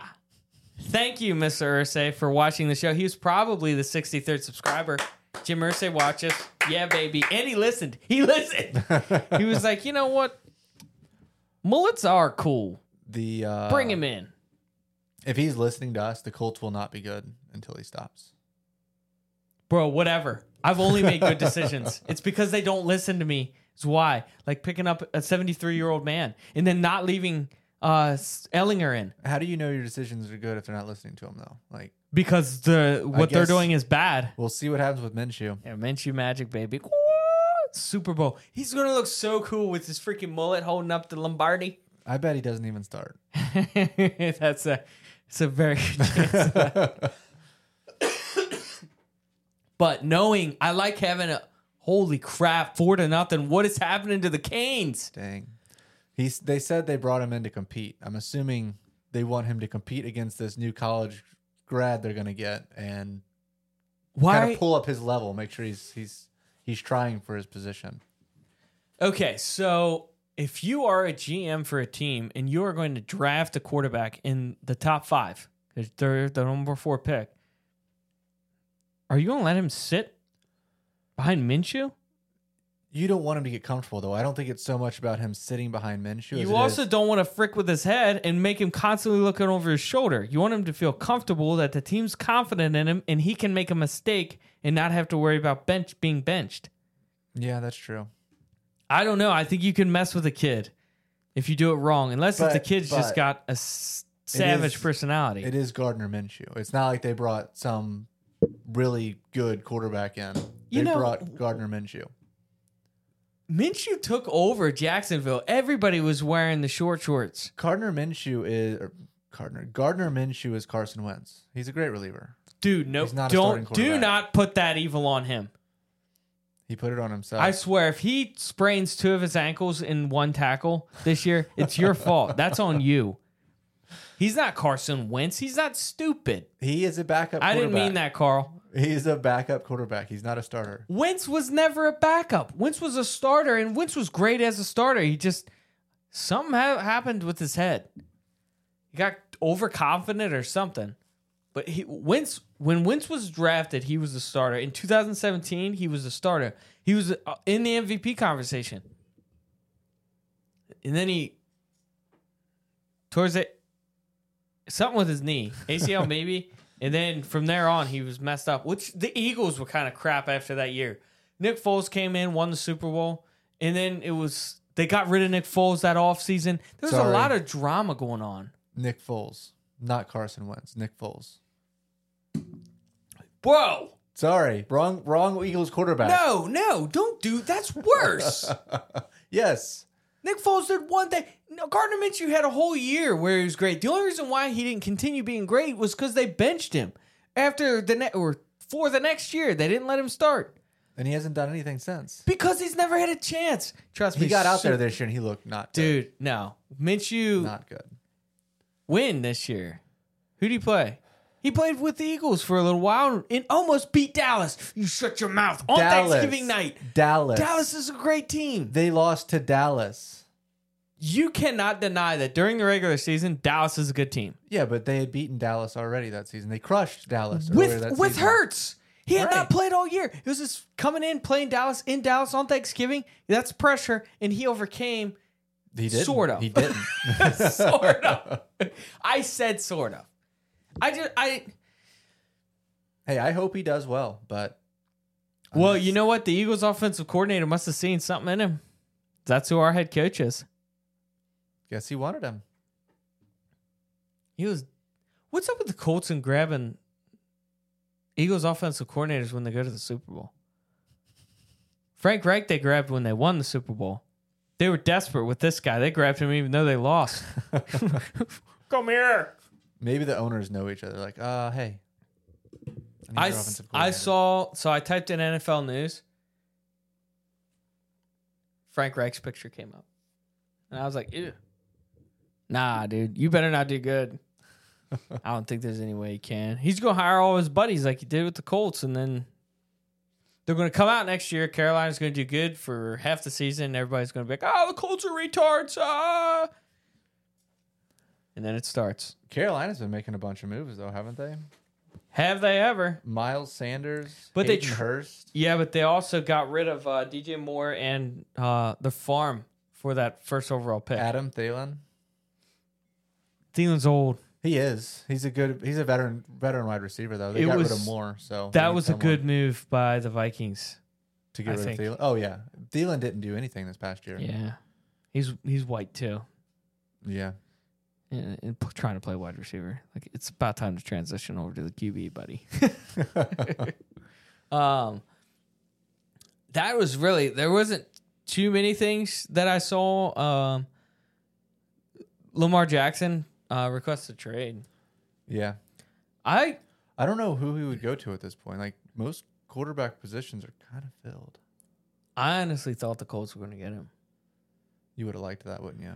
Thank you, Mr. Irsay, for watching the show. He was probably the 63rd subscriber. Jim Irsay watches. Yeah, baby. And he listened. He listened. he was like, you know what? Mullets are cool. The uh, Bring him in. If he's listening to us, the Colts will not be good until he stops. Bro, whatever. I've only made good decisions. it's because they don't listen to me. It's why. Like picking up a 73 year old man and then not leaving uh Ehlinger in How do you know your decisions are good if they're not listening to them though? Like, because the what they're guess- doing is bad. we'll see what happens with Minshew. Yeah, Minshew Magic, baby. Super Bowl. He's gonna look so cool with his freaking mullet holding up the Lombardi. I bet he doesn't even start. That's a, it's a very good chance. of that. but knowing, I like having a holy crap, four to nothing. What is happening to the Canes? Dang. He's. They said they brought him in to compete. I'm assuming they want him to compete against this new college grad they're gonna get and kind of pull up his level. Make sure he's he's he's trying for his position. Okay, so if you are a GM for a team and you are going to draft a quarterback in the top five, because they're the number four pick, are you going to let him sit behind Minshew? You don't want him to get comfortable though. I don't think it's so much about him sitting behind Minshew. as You also is- don't want to frick with his head and make him constantly looking over his shoulder. You want him to feel comfortable that the team's confident in him and he can make a mistake and not have to worry about bench being benched. yeah, that's true. I don't know. I think you can mess with a kid if you do it wrong, unless if the But- kid's just but got a s- savage is- personality. It is Gardner Minshew. It's not like they brought some really good quarterback in. They You know- brought Gardner Minshew. Minshew took over Jacksonville. Everybody was wearing the short shorts. Gardner Minshew is or Gardner Gardner Minshew is Carson Wentz. He's a great reliever. Dude, no, He's not a starting don't do quarterback. not put that evil on him. He put it on himself. I swear, if he sprains two of his ankles in one tackle this year, it's your fault. That's on you. He's not Carson Wentz. He's not stupid. he is a backup. I didn't mean quarterback. that, Carl. He's a backup quarterback. He's not a starter. Wentz was never a backup. Wentz was a starter, and Wentz was great as a starter. He just something ha- happened with his head. He got overconfident or something. But he Wentz when Wentz was drafted, he was a starter. In 2017, he was a starter. He was uh, in the MVP conversation. And then he towards it something with his knee, ACL maybe. And then from there on, he was messed up. Which the Eagles were kind of crap after that year. Nick Foles came in, won the Super Bowl, and then it was they got rid of Nick Foles that offseason. There was a lot of drama going on. Nick Foles, not Carson Wentz. Nick Foles. Bro, Sorry, wrong, wrong Eagles quarterback. no, no, don't do that's worse. Yes, Nick Foles did one thing. No, Gardner Minshew had a whole year where he was great. The only reason why he didn't continue being great was because they benched him after the ne- or for the next year. They didn't let him start and he hasn't done anything since. because he's never had a chance. Trust me, He got out there this year and he looked not good. dude. No, Minshew Not good. win this year. Who do you play? He played with the Eagles for a little while and almost beat Dallas. You shut your mouth on Dallas. Thanksgiving night. Dallas. Dallas is a great team. They lost to Dallas. You cannot deny that during the regular season, Dallas is a good team. Yeah, but they had beaten Dallas already that season. They crushed Dallas earlier With with season. Hurts. He had Right. not played all year. It was just coming in, playing Dallas in Dallas on Thanksgiving. That's pressure, and he overcame. He didn't. Sort of. He didn't. sort of. I said sort of. I just I Hey, I hope he does well, but well, you know what? The Eagles' offensive coordinator must have seen something in him. That's who our head coach is. guess he wanted him. He was. What's up with the Colts and grabbing Eagles offensive coordinators when they go to the Super Bowl? Frank Reich they grabbed when they won the Super Bowl. They were desperate with this guy. They grabbed him even though they lost. Come here. Maybe the owners know each other. Like, uh, hey. need I, your s- offensive I coordinator. saw so I typed in NFL news. Frank Reich's picture came up. And I was like, ew. Nah, dude, you better not do good. I don't think there's any way he can. He's gonna hire all his buddies like he did with the Colts, and then they're gonna come out next year. Carolina's gonna do good for half the season. and Everybody's gonna be like, "Oh, the Colts are retards!" Ah, and then it starts. Carolina's been making a bunch of moves though, haven't they? Have they ever? Miles Sanders, But they Hayden tr- Hurst. Yeah, but they also got rid of uh, DJ Moore and uh, the farm for that first overall pick. Adam Thielen. Thielen's old. He is. He's a good. He's a veteran veteran wide receiver though. They It got rid of Moore, so That was a good move by the Vikings. to get I rid think. of Thielen. Oh yeah, Thielen didn't do anything this past year. Yeah, he's he's white too, Yeah. And, and trying to play wide receiver. Like it's about time to transition over to the QB, buddy. um, that was really there wasn't too many things that I saw. Um, Lamar Jackson uh, requested a trade. yeah. I I don't know who he would go to at this point. Like most quarterback positions are kind of filled. I honestly thought the Colts were going to get him. You would have liked that, wouldn't you?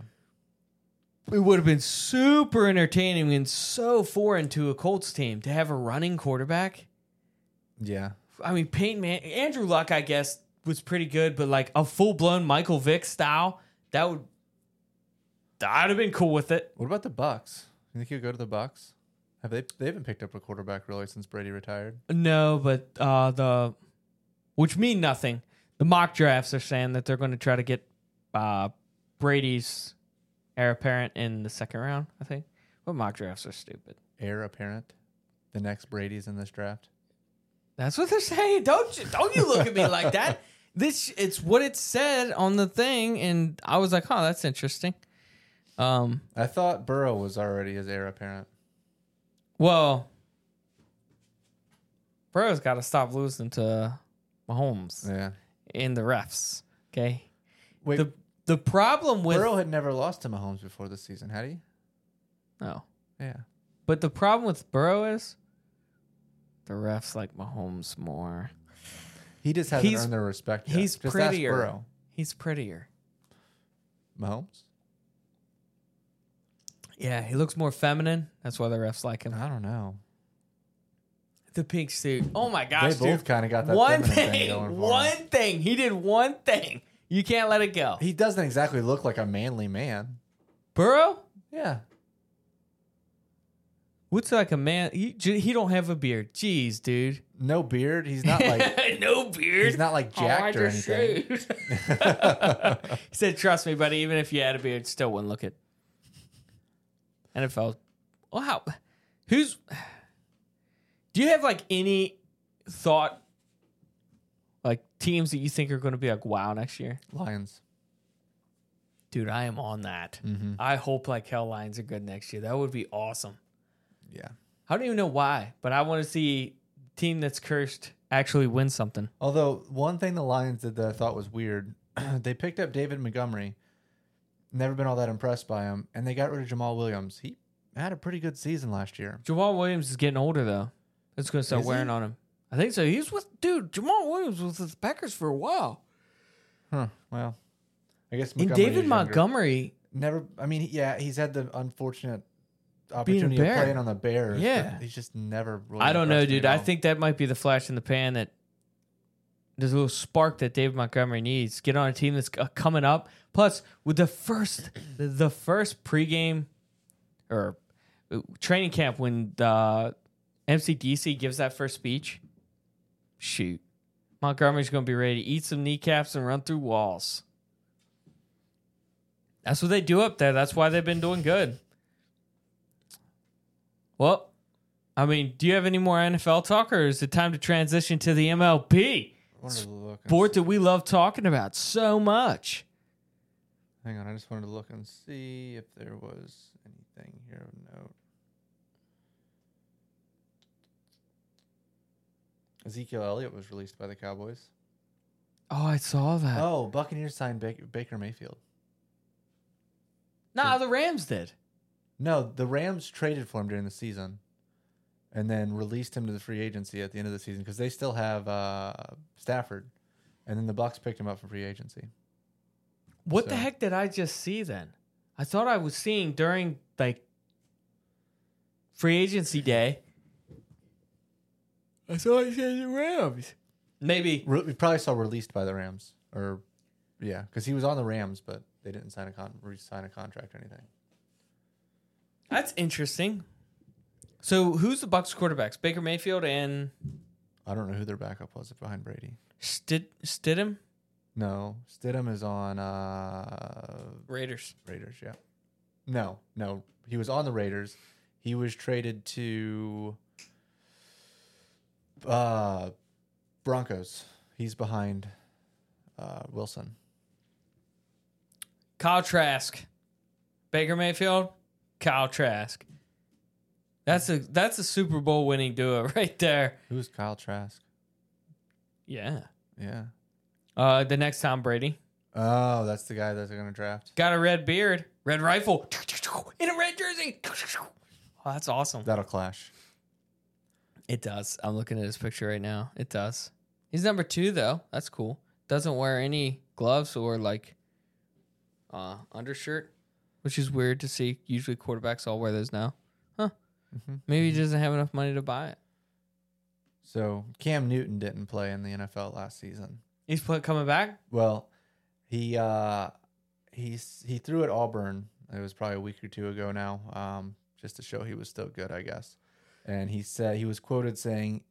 It would have been super entertaining and so foreign to a Colts team to have a running quarterback. Yeah. I mean, Peyton Man, Andrew Luck, I guess, was pretty good, but like a full blown Michael Vick style, that would, I'd have been cool with it. What about the Bucks? You think he'll go to the Bucks? Have they? They haven't picked up a quarterback really since Brady retired. No, but uh, the, which mean nothing. The mock drafts are saying that they're going to try to get uh, Brady's heir apparent in the second round. I think. But mock drafts are stupid. Heir apparent. The next Brady's in this draft. That's what they're saying. Don't you, don't you look at me like that. This it's what it said on the thing, and I was like, "Oh, that's interesting." Um, I thought Burrow was already his heir apparent. well, Burrow's got to stop losing to Mahomes Yeah. in the refs. Okay. Wait, the The problem with Burrow had never lost to Mahomes before this season, had he? no, Yeah. but the problem with Burrow is the refs like Mahomes more. He just hasn't He's- earned their respect. Yet. he's just prettier. Ask Burrow. He's prettier. Mahomes? Yeah, he looks more feminine. That's why the refs like him. I don't know. The pink suit. Oh my gosh, they both dude. kind of got that One feminine thing, thing, going for one him. thing. He did one thing. You can't let it go. He doesn't exactly look like a manly man. Burrow, Yeah. what's like a man? He, he don't have a beard. Jeez, dude. No beard. He's not like no beard. he's not like Oh, jacked or just anything. he said, "Trust me, buddy. Even if you had a beard, still wouldn't look it." NFL. How? Who's? Do you have like any thought, like teams that you think are going to be like wow next year? Lions. Dude, I am on that. Mm-hmm. I hope like hell Lions are good next year. That would be awesome. Yeah. I don't even know why, but I want to see team that's cursed actually win something. Although one thing the Lions did that I thought was weird, they picked up David Montgomery. Never been all that impressed by him, and they got rid of Jamaal Williams. He had a pretty good season last year. Jamaal Williams is getting older though. It's going to start Is wearing he? on him. I think so. He's with dude. Jamaal Williams was with the Packers for a while. Huh. Well, I guess And Montgomery David. Montgomery, Never. I mean, yeah, he's had the unfortunate opportunity of Bear. playing on the Bears. Yeah. he's just never. Really I don't know, dude. I think that might be the flash in the pan that there's a little spark that David Montgomery needs. Get on a team that's uh, coming up. Plus, with the first, the, the first pregame or uh, training camp when the MCDC gives that first speech, shoot. Montgomery's going to be ready to eat some kneecaps and run through walls. That's what they do up there. That's why they've been doing good. Well, I mean, do you have any more NFL talk, or is it time to transition to the MLB? I wanted look and Sport that we love talking about so much. Hang on, I just wanted to look and see if there was anything here of note. Ezekiel Elliott was released by the Cowboys. Oh, I saw that. Oh, Buccaneers signed Baker, Baker Mayfield. no, the Rams did. No, the Rams traded for him during the season, and then released him to the free agency at the end of the season because they still have uh, Stafford, and then the Bucks picked him up for free agency. What the heck did I just see then? I thought I was seeing during like free agency day. I saw I said the Rams. Maybe Re- we probably saw released by the Rams, or yeah, because he was on the Rams, but they didn't sign a con- re-sign a contract or anything. that's interesting. So who's the Bucks quarterbacks? Baker Mayfield and I don't know who their backup was behind Brady. Stid- Stidham No, Stidham is on uh, Raiders. Raiders. Yeah. No, no, he was on the Raiders. He was traded to uh, Broncos. He's behind uh, Wilson. Kyle Trask, Baker Mayfield, Kyle Trask. That's a that's a Super Bowl winning duo right there. Who's Kyle Trask? Yeah. Yeah. Uh, the next Tom Brady Oh, that's the guy that they're gonna draft. got a red beard, red rifle, in a red jersey. Oh, that's awesome. That'll clash. It does. I'm looking at his picture right now. It does. He's number two though. That's cool. Doesn't wear any gloves or like uh undershirt, which is weird to see. Usually quarterbacks all wear those now. Huh. Mhm. Maybe he doesn't have enough money to buy it. So Cam Newton didn't play in the NFL last season. He's play- coming back. Well, he uh, he's he threw at Auburn. It was probably a week or two ago now, um, just to show he was still good, I guess. And he said he was quoted saying,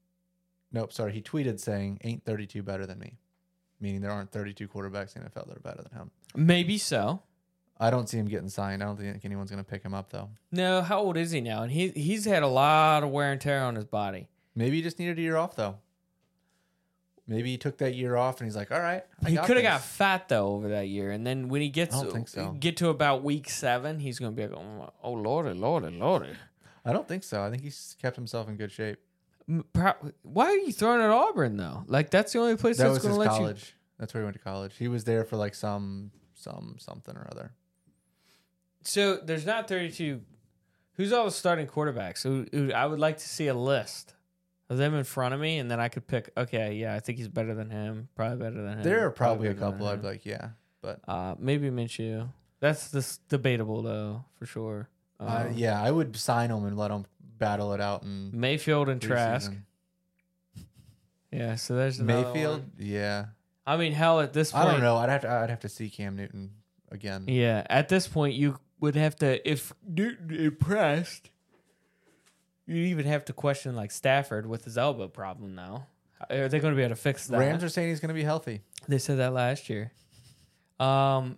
"Nope, sorry." He tweeted saying, "Ain't 32 better than me," meaning there aren't 32 quarterbacks in the NFL that are better than him. Maybe so. I don't see him getting signed. I don't think anyone's going to pick him up though. No, how old is he now? And he he's had a lot of wear and tear on his body. Maybe he just needed a year off though. Maybe he took that year off and he's like, "All right." I he could have got fat though over that year, and then when he gets I don't think so. get to about week seven, he's gonna be like, "Oh, oh lordy, lordy, lordy." I don't think so. I think he's kept himself in good shape. M- pro- Why are you throwing at Auburn though? Like that's the only place that that's was gonna his let college. That's where he went to college. He was there for like some some something or other. So there's not 32. Who's all the starting quarterbacks? Who, who I would like to see a list of them in front of me, and then I could pick. Okay, yeah, I think he's better than him. Probably better than him. There are probably a better than couple. I'd him. be like, yeah, but Uh, maybe Minshew. That's this debatable though, for sure. Uh, yeah, I would sign him and let him battle it out in Mayfield and Trask. Yeah, so there's Mayfield, one. yeah. I mean, hell, at this point, I don't know. I'd have to. I'd have to see Cam Newton again. Yeah, at this point, you would have to if Newton impressed. You even have to question like Stafford with his elbow problem now. Are they going to be able to fix that? Rams are saying he's going to be healthy. They said that last year. Um,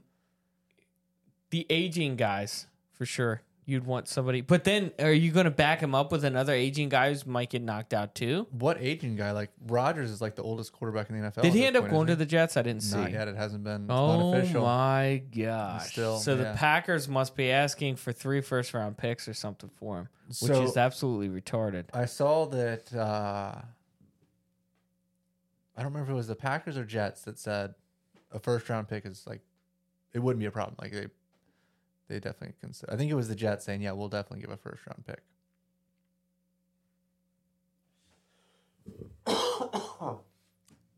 the aging guys for sure. You'd want somebody, but then are you going to back him up with another aging guy who might get knocked out too? What aging guy? Like Rodgers is like the oldest quarterback in the NFL. Did he end up point, going to the Jets? I didn't he? see. Not yet. It hasn't been. It's Oh my gosh! Still, so the. Packers must be asking for three first round picks or something for him, which So- is absolutely retarded. I saw that. Uh, I don't remember if it was the Packers or Jets that said a first round pick is like it wouldn't be a problem. Like they, they definitely consider. I think it was the Jets saying, "Yeah, we'll definitely give a first round pick."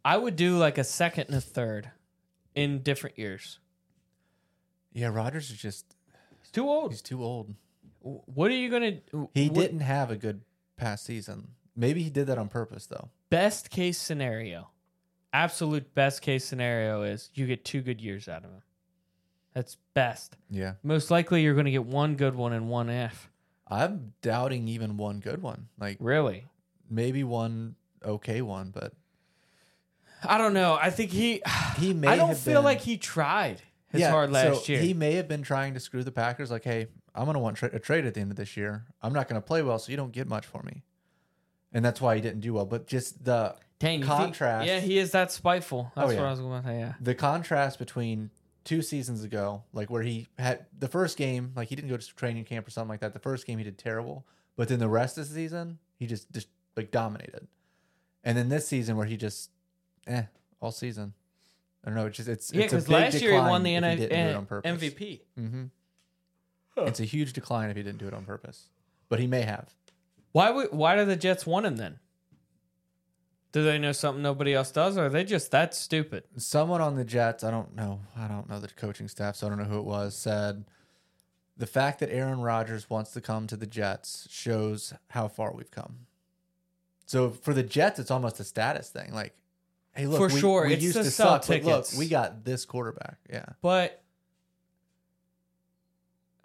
I would do like a second and a third in different years. Yeah, Rodgers is just It's too old. he's too old. What are you gonna? He what- didn't have a good past season. Maybe he did that on purpose though. Best case scenario, absolute best case scenario is you get two good years out of him. That's best. Yeah, Most likely, you're going to get one good one and one F. I'm doubting even one good one. Like Really? maybe one okay one, but I don't know. I think he. He may I don't feel been- like he tried his hard last so year. He may have been trying to screw the Packers. Like, hey, I'm going to want tra- a trade at the end of this year. I'm not going to play well, so you don't get much for me. And that's why he didn't do well. But just the Dang, think- contrast. yeah, he is that spiteful. Oh, that's Oh, yeah. what I was going to say. Yeah. the contrast between two seasons ago, like where he had the first game, like he didn't go to training camp or something like that. The first game he did terrible, but then the rest of the season he just just like dominated. And then this season where he just, eh, all season. I don't know. It's just it's Yeah, a because big last year he won the if he N- didn't do it on purpose. MVP. Mm-hmm. It's a huge decline if he didn't do it on purpose, but he may have. Why would why do the Jets want him then? Do they know something nobody else does, or are they just that stupid? Someone on the Jets, I don't know, I don't know the coaching staff, so I don't know who it was, said the fact that Aaron Rodgers wants to come to the Jets shows how far we've come. So for the Jets, it's almost a status thing. Like, hey, look, For we, sure, we it's used to suck, but look, we got this quarterback. Yeah, But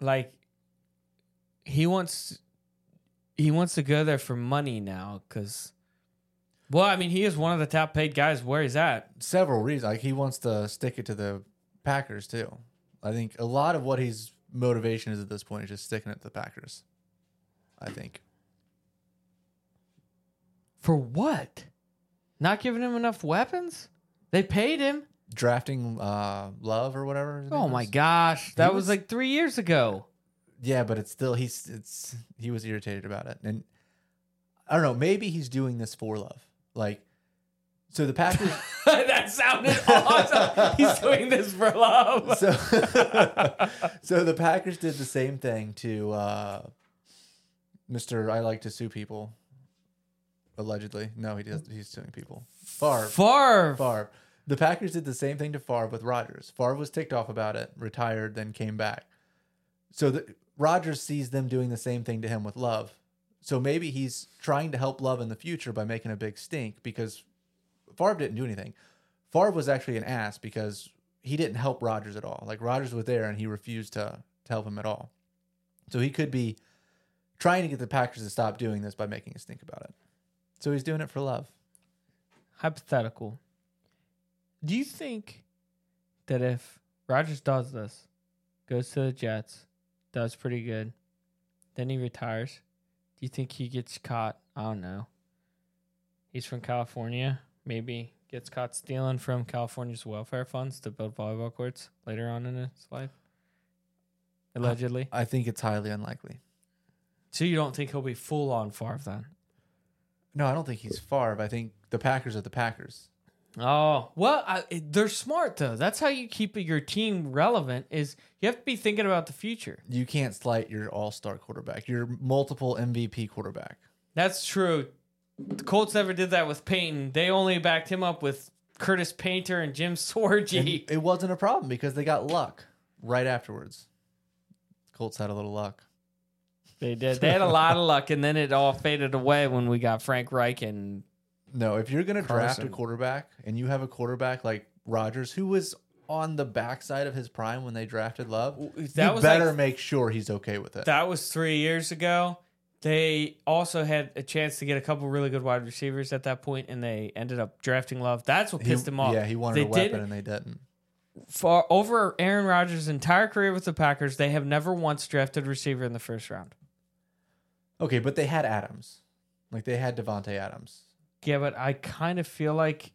like he wants he wants to go there for money now because well, I mean, he is one of the top paid guys where he's at. several reasons. Like he wants to stick it to the Packers too. I think a lot of what his motivation is at this point is just sticking it to the Packers. I think. For what? Not giving him enough weapons? They paid him. drafting uh love or whatever Oh my is. gosh. That was, was- like three years ago. yeah but it's still he's it's he was irritated about it and i don't know maybe he's doing this for love like so the packers that sounded awesome. He's doing this for love. so so the packers did the same thing to uh mr i like to sue people allegedly no he does he's suing people Favre. Favre. Favre. The Packers did the same thing to Favre with Rodgers. Favre was ticked off about it, retired, then came back. So the, Rodgers sees them doing the same thing to him with Love. So maybe he's trying to help Love in the future by making a big stink because Favre didn't do anything. Favre was actually an ass because he didn't help Rodgers at all. Like Rodgers was there and he refused to, to help him at all. So he could be trying to get the Packers to stop doing this by making a stink about it. So he's doing it for love. Hypothetical. Do you think that if Rodgers does this, goes to the Jets, does pretty good, then he retires, you think he gets caught? I don't know. He's from California. Maybe gets caught stealing from California's welfare funds to build volleyball courts later on in his life. Allegedly. I think it's highly unlikely. So you don't think he'll be full on Favre then? No, I don't think he's Favre. I think the Packers are the Packers. Oh well, I, they're smart though. That's how you keep your team relevant. Is you have to be thinking about the future. You can't slight your all-star quarterback, your multiple MVP quarterback. That's true. The Colts never did that with Peyton. They only backed him up with Curtis Painter and Jim And it wasn't a problem because they got luck right afterwards. Colts had a little luck. They did. They had a lot of luck, and then it all faded away when we got Frank Reich and No, if you're going to draft a quarterback and you have a quarterback like Rodgers, who was on the backside of his prime when they drafted Love, that you was better like, make sure he's okay with it. that was three years ago. They also had a chance to get a couple really good wide receivers at that point, and they ended up drafting Love. That's what He- pissed him off. Yeah, he wanted They a weapon and they didn't. for over Aaron Rodgers' entire career with the Packers, they have never once drafted a receiver in the first round. Okay, but they had Adams. Like they had Davante Adams. Yeah, but I kind of feel like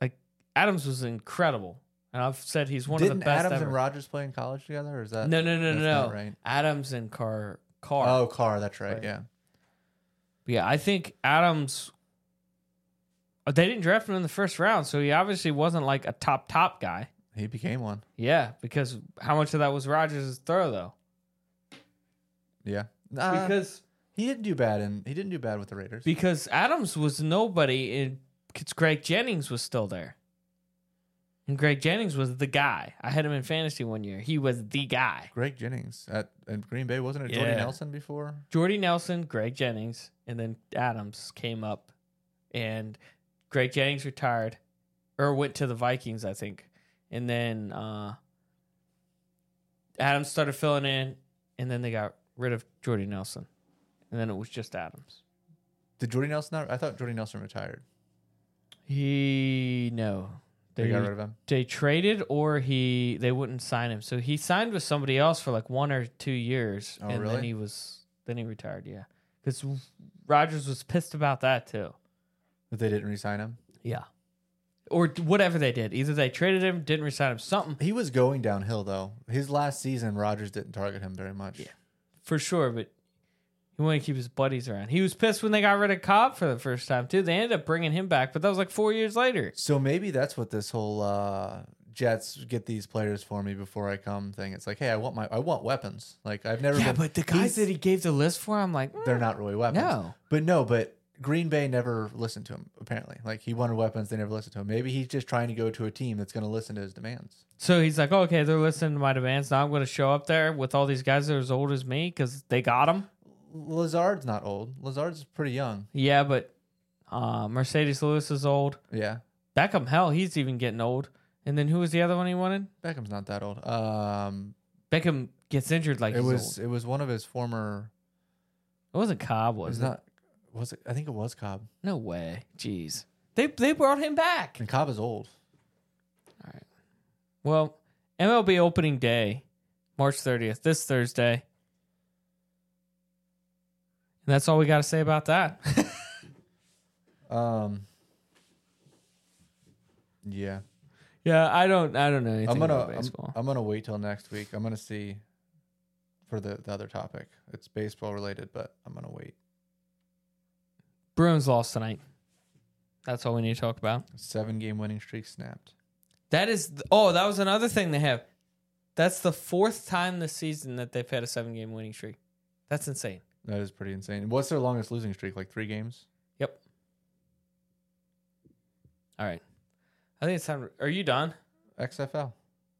like Adams was incredible, and I've said he's one Didn't of the best Did Adams ever. and Rodgers play in college together? Or is that no, no, no, no, no. right? Adams and Carr. Carr. Oh, Carr. That's right. Right. Yeah. Yeah, I think Adams. uh, They didn't draft him in the first round, so he obviously wasn't like a top top guy. He became one. Yeah, because how much of that was Rodgers' throw though? Yeah. Nah, Because he didn't do bad, and he didn't do bad with the Raiders. because Adams was nobody, and because Greg Jennings was still there, and Greg Jennings was the guy. I had him in fantasy one year. He was the guy. Greg Jennings at, at Green Bay wasn't it? Jordy Yeah. Nelson before. Jordy Nelson, Greg Jennings, and then Adams came up, and Greg Jennings retired, or went to the Vikings, I think, and then uh, Adams started filling in, and then they got rid of Jordy Nelson, and then it was just Adams. Did Jordy Nelson? Not, I thought Jordy Nelson retired. He no. They got rid of him. they traded or he they wouldn't sign him. So he signed with somebody else for like one or two years, Oh, and then really? he was then he retired. Yeah, because Rodgers was pissed about that too. But they didn't re-sign him. Yeah, or whatever they did. Either they traded him, didn't resign him, something He was going downhill though. His last season, Rodgers didn't target him very much. Yeah. for sure. But he wanted to keep his buddies around. He was pissed when they got rid of Cobb for the first time too. They ended up bringing him back, but that was like four years later. So maybe that's what this whole uh, Jets get these players for me before I come thing. It's like, hey, I want my I want weapons. Like I've never Yeah, been. but the guys that he gave the list for, I'm like, they're mm, not really weapons. no. But no, but Green Bay never listened to him. Apparently, like he wanted weapons, they never listened to him. Maybe he's just trying to go to a team that's going to listen to his demands. So he's like, okay, they're listening to my demands. Now I'm going to show up there with all these guys that are as old as me because they got him. Lazard's not old. Lazard's pretty young. Yeah, but uh, Marcedes Lewis is old. Yeah, Beckham, hell, he's even getting old. And then who was the other one he wanted? Beckham's not that old. Um, Beckham gets injured like it was old. it was one of his former. It wasn't Cobb, Was it not? Was it? I think it was Cobb. No way. Jeez. They they brought him back. And Cobb is old. All right. Well, MLB opening day, March 30th, this Thursday. And that's all we got to say about that. Um. Yeah, yeah, I don't I don't know anything I'm gonna about I'm, baseball. I'm gonna wait till next week. I'm gonna see for the, the other topic. It's baseball related, but I'm gonna wait. Bruins lost tonight. That's all we need to talk about. Seven game winning streak snapped. That is, th- oh, that was another thing they have. That's the fourth time this season that they've had a seven game winning streak. That's insane. That is pretty insane. What's their longest losing streak? Like three games? Yep. All right. I think it's time. Are you done? XFL.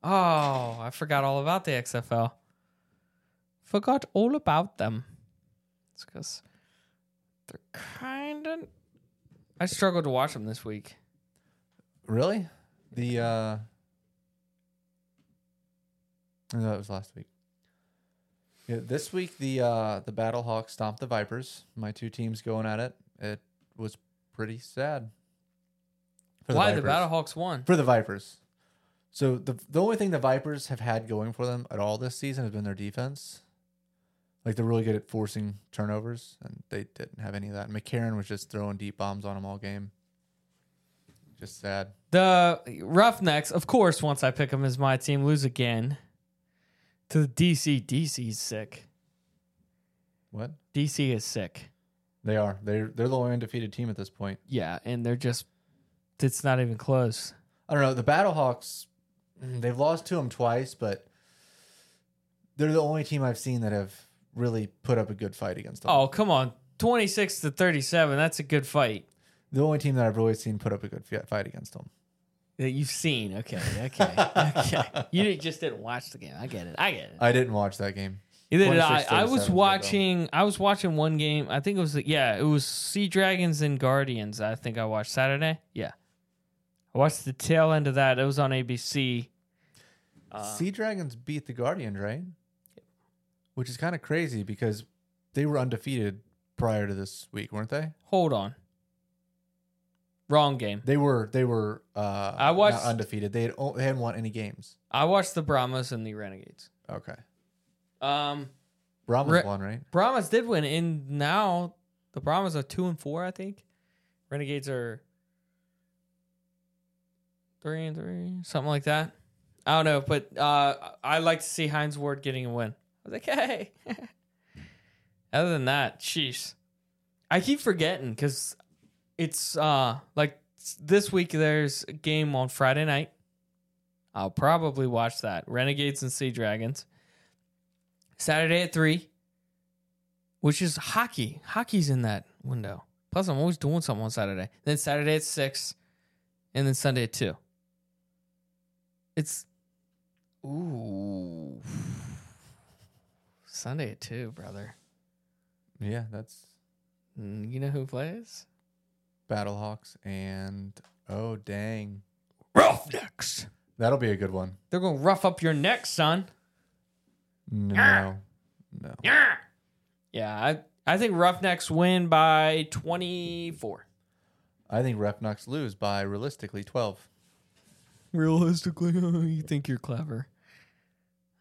Oh, I forgot all about the XFL. Forgot all about them. It's because they're kind of. I struggled to watch them this week. Really? The uh no, that was last week. Yeah, this week the uh the Battlehawks stomped the Vipers. My two teams going at it. It was pretty sad. For Why the Vipers. Battlehawks won? For the Vipers. So the the only thing the Vipers have had going for them at all this season has been their defense. Like they're really good at forcing turnovers, and they didn't have any of that. McCarron was just throwing deep bombs on them all game. Just sad. The Roughnecks, of course, once I pick them as my team, lose again to the DC. DC's sick. What? DC is sick. They are. They're they're the only undefeated team at this point. Yeah, and they're just. It's not even close. I don't know. The Battlehawks, mm, they've lost to them twice, but they're the only team I've seen that have really put up a good fight against them. Oh, come on. 26 to 37. That's a good fight. The only team that I've really seen put up a good fight against them. That you've seen. Okay. Okay. okay. You didn't- just didn't watch the game. I get it. I get it. I didn't watch that game. Either did I. I was is good, though. watching. I was watching one game. I think it was. Yeah, it was Sea Dragons and Guardians. I think I watched Saturday. Yeah, I watched the tail end of that. It was on ABC. Uh, sea Dragons beat the Guardians, right? Which is kind of crazy because they were undefeated prior to this week, weren't they? hold on. Wrong game. They were. They were. Uh, I watched- not undefeated. They had. o- They hadn't won any games. I watched the Brahmas and the Renegades. Okay. Um, Brahmas Re- won, right? Brahmas did win, and now the Brahmas are two and four. I think Renegades are three and three, something like that. I don't know, but uh, I like to see Hines Ward getting a win. I was like, hey. Other than that, sheesh. I keep forgetting because it's uh like this week. There's a game on Friday night. I'll probably watch that. Renegades and Sea Dragons. Saturday at three, which is hockey. Hockey's in that window. Plus, I'm always doing something on Saturday. Then Saturday at six, and then Sunday at two. It's ooh Sunday at two, brother. Yeah, that's Mm, You know who plays? Battlehawks and oh dang, Roughnecks. that'll be a good one. They're gonna rough up your neck, son. No, no. Yeah, I I think Roughnecks win by twenty four. I think Refnux lose by realistically 12. Realistically, you think you're clever.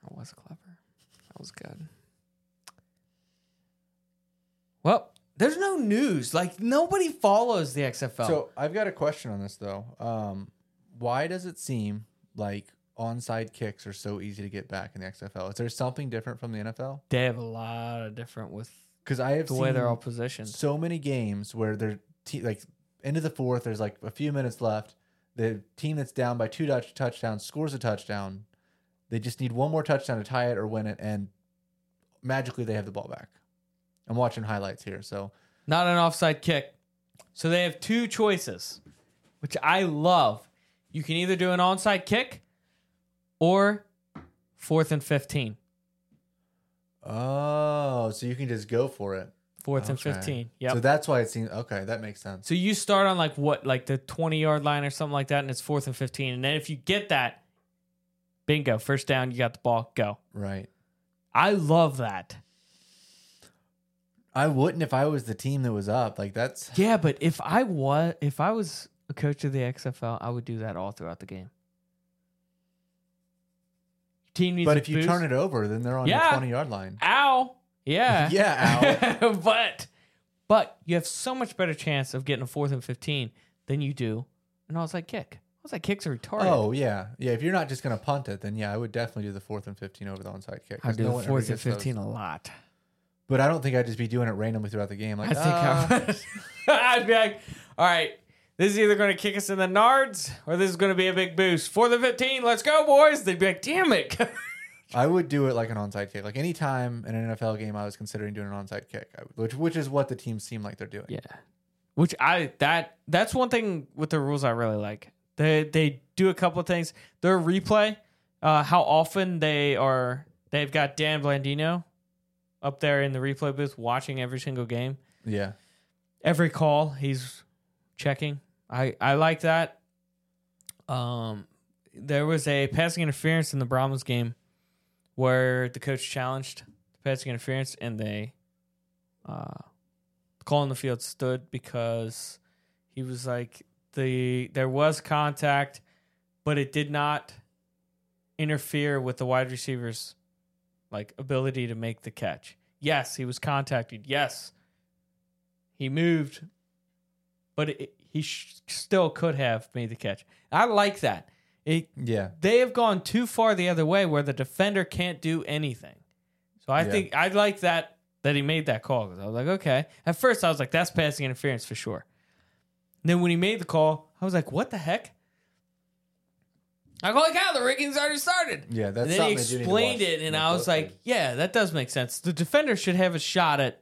I was clever. That was good. Well, there's no news. Like nobody follows the XFL. So I've got a question on this though. Um, why does it seem like onside kicks are so easy to get back in the XFL? Is there something different from the NFL? they have a lot of different with Because I have the seen way they're all positioned. so many games where they're te- like into the fourth. There's like a few minutes left. The team that's down by two touch- touchdowns scores a touchdown. They just need one more touchdown to tie it or win it, and magically they have the ball back. I'm watching highlights here, so Not an offside kick. So they have two choices, which I love. You can either do an onside kick or fourth and 15. oh, so you can just go for it. Fourth and Okay. 15. Yep. So that's why it seems okay. That makes sense. So you start on like what, like the 20 yard line or something like that, and it's fourth and 15. And then if you get that, bingo, first down, you got the ball, go. Right. I love that. I wouldn't if I was the team that was up. Like that's Yeah, but if I was if I was a coach of the XFL, I would do that all throughout the game. Team needs but a if you boost. turn it over, then they're on Yeah. the 20 yard line. ow, yeah, Yeah, ow. but but you have so much better chance of getting a fourth and 15 than you do an onside kick. Onside kicks are retarded. Oh yeah, yeah. If you're not just gonna punt it, then yeah, I would definitely do the fourth and fifteen over the onside kick. I 'cause do no the one ever fourth and gets those. 15 a lot. But I don't think I'd just be doing it randomly throughout the game. Like I think ah, I would be like, all right, this is either going to kick us in the nards or this is going to be a big boost. For the 15, let's go, boys. They'd be like, damn it. I would do it like an onside kick. Like anytime in an NFL game, I was considering doing an onside kick, would, which which is what the teams seem like they're doing. Yeah. Which I that that's one thing with the rules I really like. They they do a couple of things. Their replay, uh, how often they are they've got Dan Blandino up there in the replay booth watching every single game. Yeah. Every call he's checking. I I like that. Um there was a passing interference in the Brahmas game where the coach challenged the passing interference and they uh the call in the field stood because he was like the there was contact but it did not interfere with the wide receiver's like ability to make the catch. Yes, he was contacted. Yes, he moved, but it, he sh- still could have made the catch. I like that. It, Yeah. they have gone too far the other way where the defender can't do anything. So I Yeah. think I like that that he made that call because I was like, okay. At first, I was like, that's passing interference for sure. And then when he made the call, I was like, what the heck? I go like, "How the rigging's already started." Yeah. That's and then he something that you need to explained watch it, and I was like, "Yeah, that does make sense. The defender should have a shot at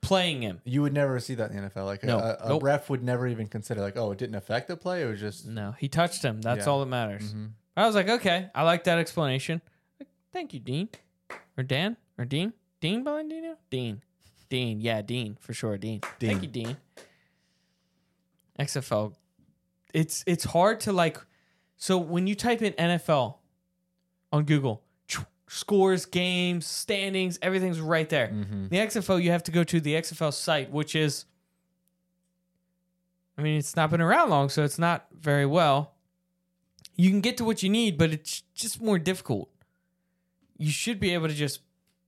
playing him." you would never see that in the NFL. Like No. a, a Nope. ref would never even consider like, oh, it didn't affect the play. It was just No, he touched him. That's Yeah. all that matters. Mhm. I was like, okay, I like that explanation. Like, Thank you, Dean, or Dan, or Dean, Dean Blandino, Dean, Dean, yeah, Dean for sure, Dean. Dean. Thank you, Dean. XFL, it's it's hard to like. So when you type in NFL on Google, scores, games, standings, everything's right there. Mhm. The XFL, you have to go to the XFL site, which is, I mean, it's not been around long, so it's not very well. You can get to what you need, but it's just more difficult. You should be able to just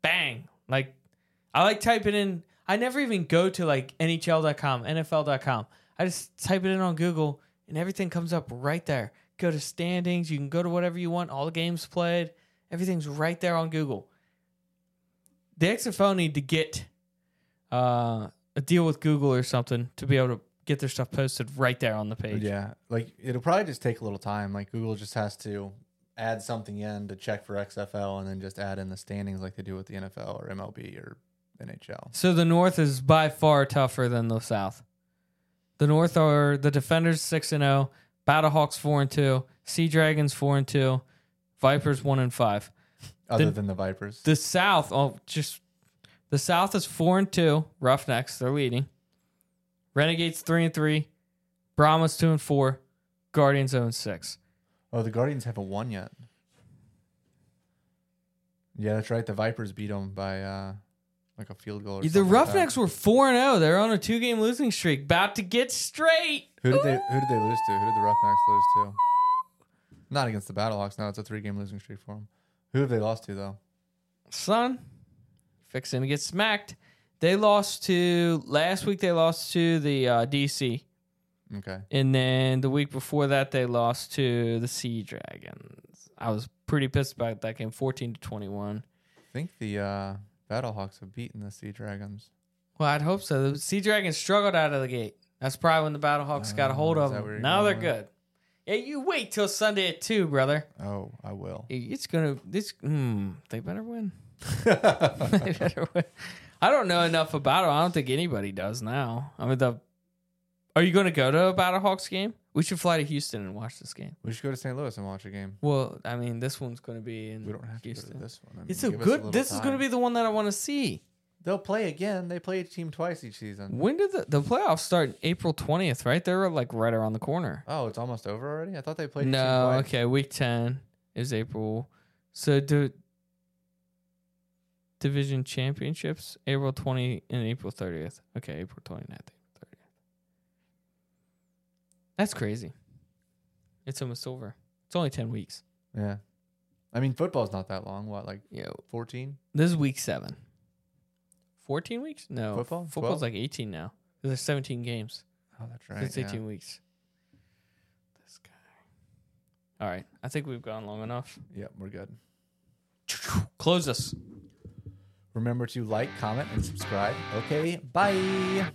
bang. Like, I like typing in, I never even go to like NHL.com, NFL.com. I just type it in on Google and everything comes up right there. Go to standings, you can go to whatever you want, all the games played, everything's right there on Google the XFL need to get uh, a deal with Google or something to be able to get their stuff posted right there on the page. Yeah, like it'll probably just take a little time. Like Google just has to add something in to check for XFL, and then just add in the standings like they do with the NFL or MLB or NHL. So the North is by far tougher than the South. The North are the Defenders six and zero, Battlehawks four and two, Sea Dragons four and two, Vipers one and five. Other The- than the Vipers, The South, oh, just the South is four and two. Roughnecks, they're leading. Renegades three and three. Brahmas two and four. Guardians zero and six. oh, the Guardians haven't won yet. Yeah, that's right. The Vipers beat them by uh, like a field goal. Or The something like that. Roughnecks were four and zero. They're on a two game losing streak, about to get straight. Who did they Who did they lose to? Who did the Roughnecks lose to? Not against the Battlehawks. No, it's a three game losing streak for them. Who have they lost to though? Son, fixing to get smacked. They lost to last week. They lost to the uh, DC, Okay. and then the week before that they lost to the Sea Dragons. I was pretty pissed about that game, fourteen to twenty one. I think the uh, Battlehawks have beaten the Sea Dragons. Well, I'd hope so. The Sea Dragons struggled out of the gate. That's probably when the Battlehawks got a hold of is that where them. Now they're with good. Yeah, you wait till Sunday at two, brother. Oh, I will. It's gonna. This. Hmm. They better win. they better win. I don't know enough about it. I don't think anybody does now. I mean, the. Are you going to go to a Battlehawks game? We should fly to Houston and watch this game. we should go to St. Louis and watch a game. Well, I mean, this one's going to be in We don't have to go to this one. I mean, it's a give us good. little this is going to be the one that I want to see. They'll play again. They play a team twice each season. When did the the playoffs start? April twentieth, right? They're like right around the corner. Oh, it's almost over already. I thought they played. team No, twice. okay. Week ten is April. So do division championships April twenty and April thirtieth. Okay, April 29th, thirtieth. That's crazy. It's almost over. It's only ten weeks. Yeah. I mean, football's not that long. What, like Yeah, fourteen? this is week seven. Fourteen weeks? No, Football? Football's 12? like eighteen now. There's seventeen games. Oh, that's right. it's yeah. 18 weeks. This guy. All right. I think we've gone long enough. Yep, we're good. Close us. Remember to like, comment, and subscribe. Okay, bye.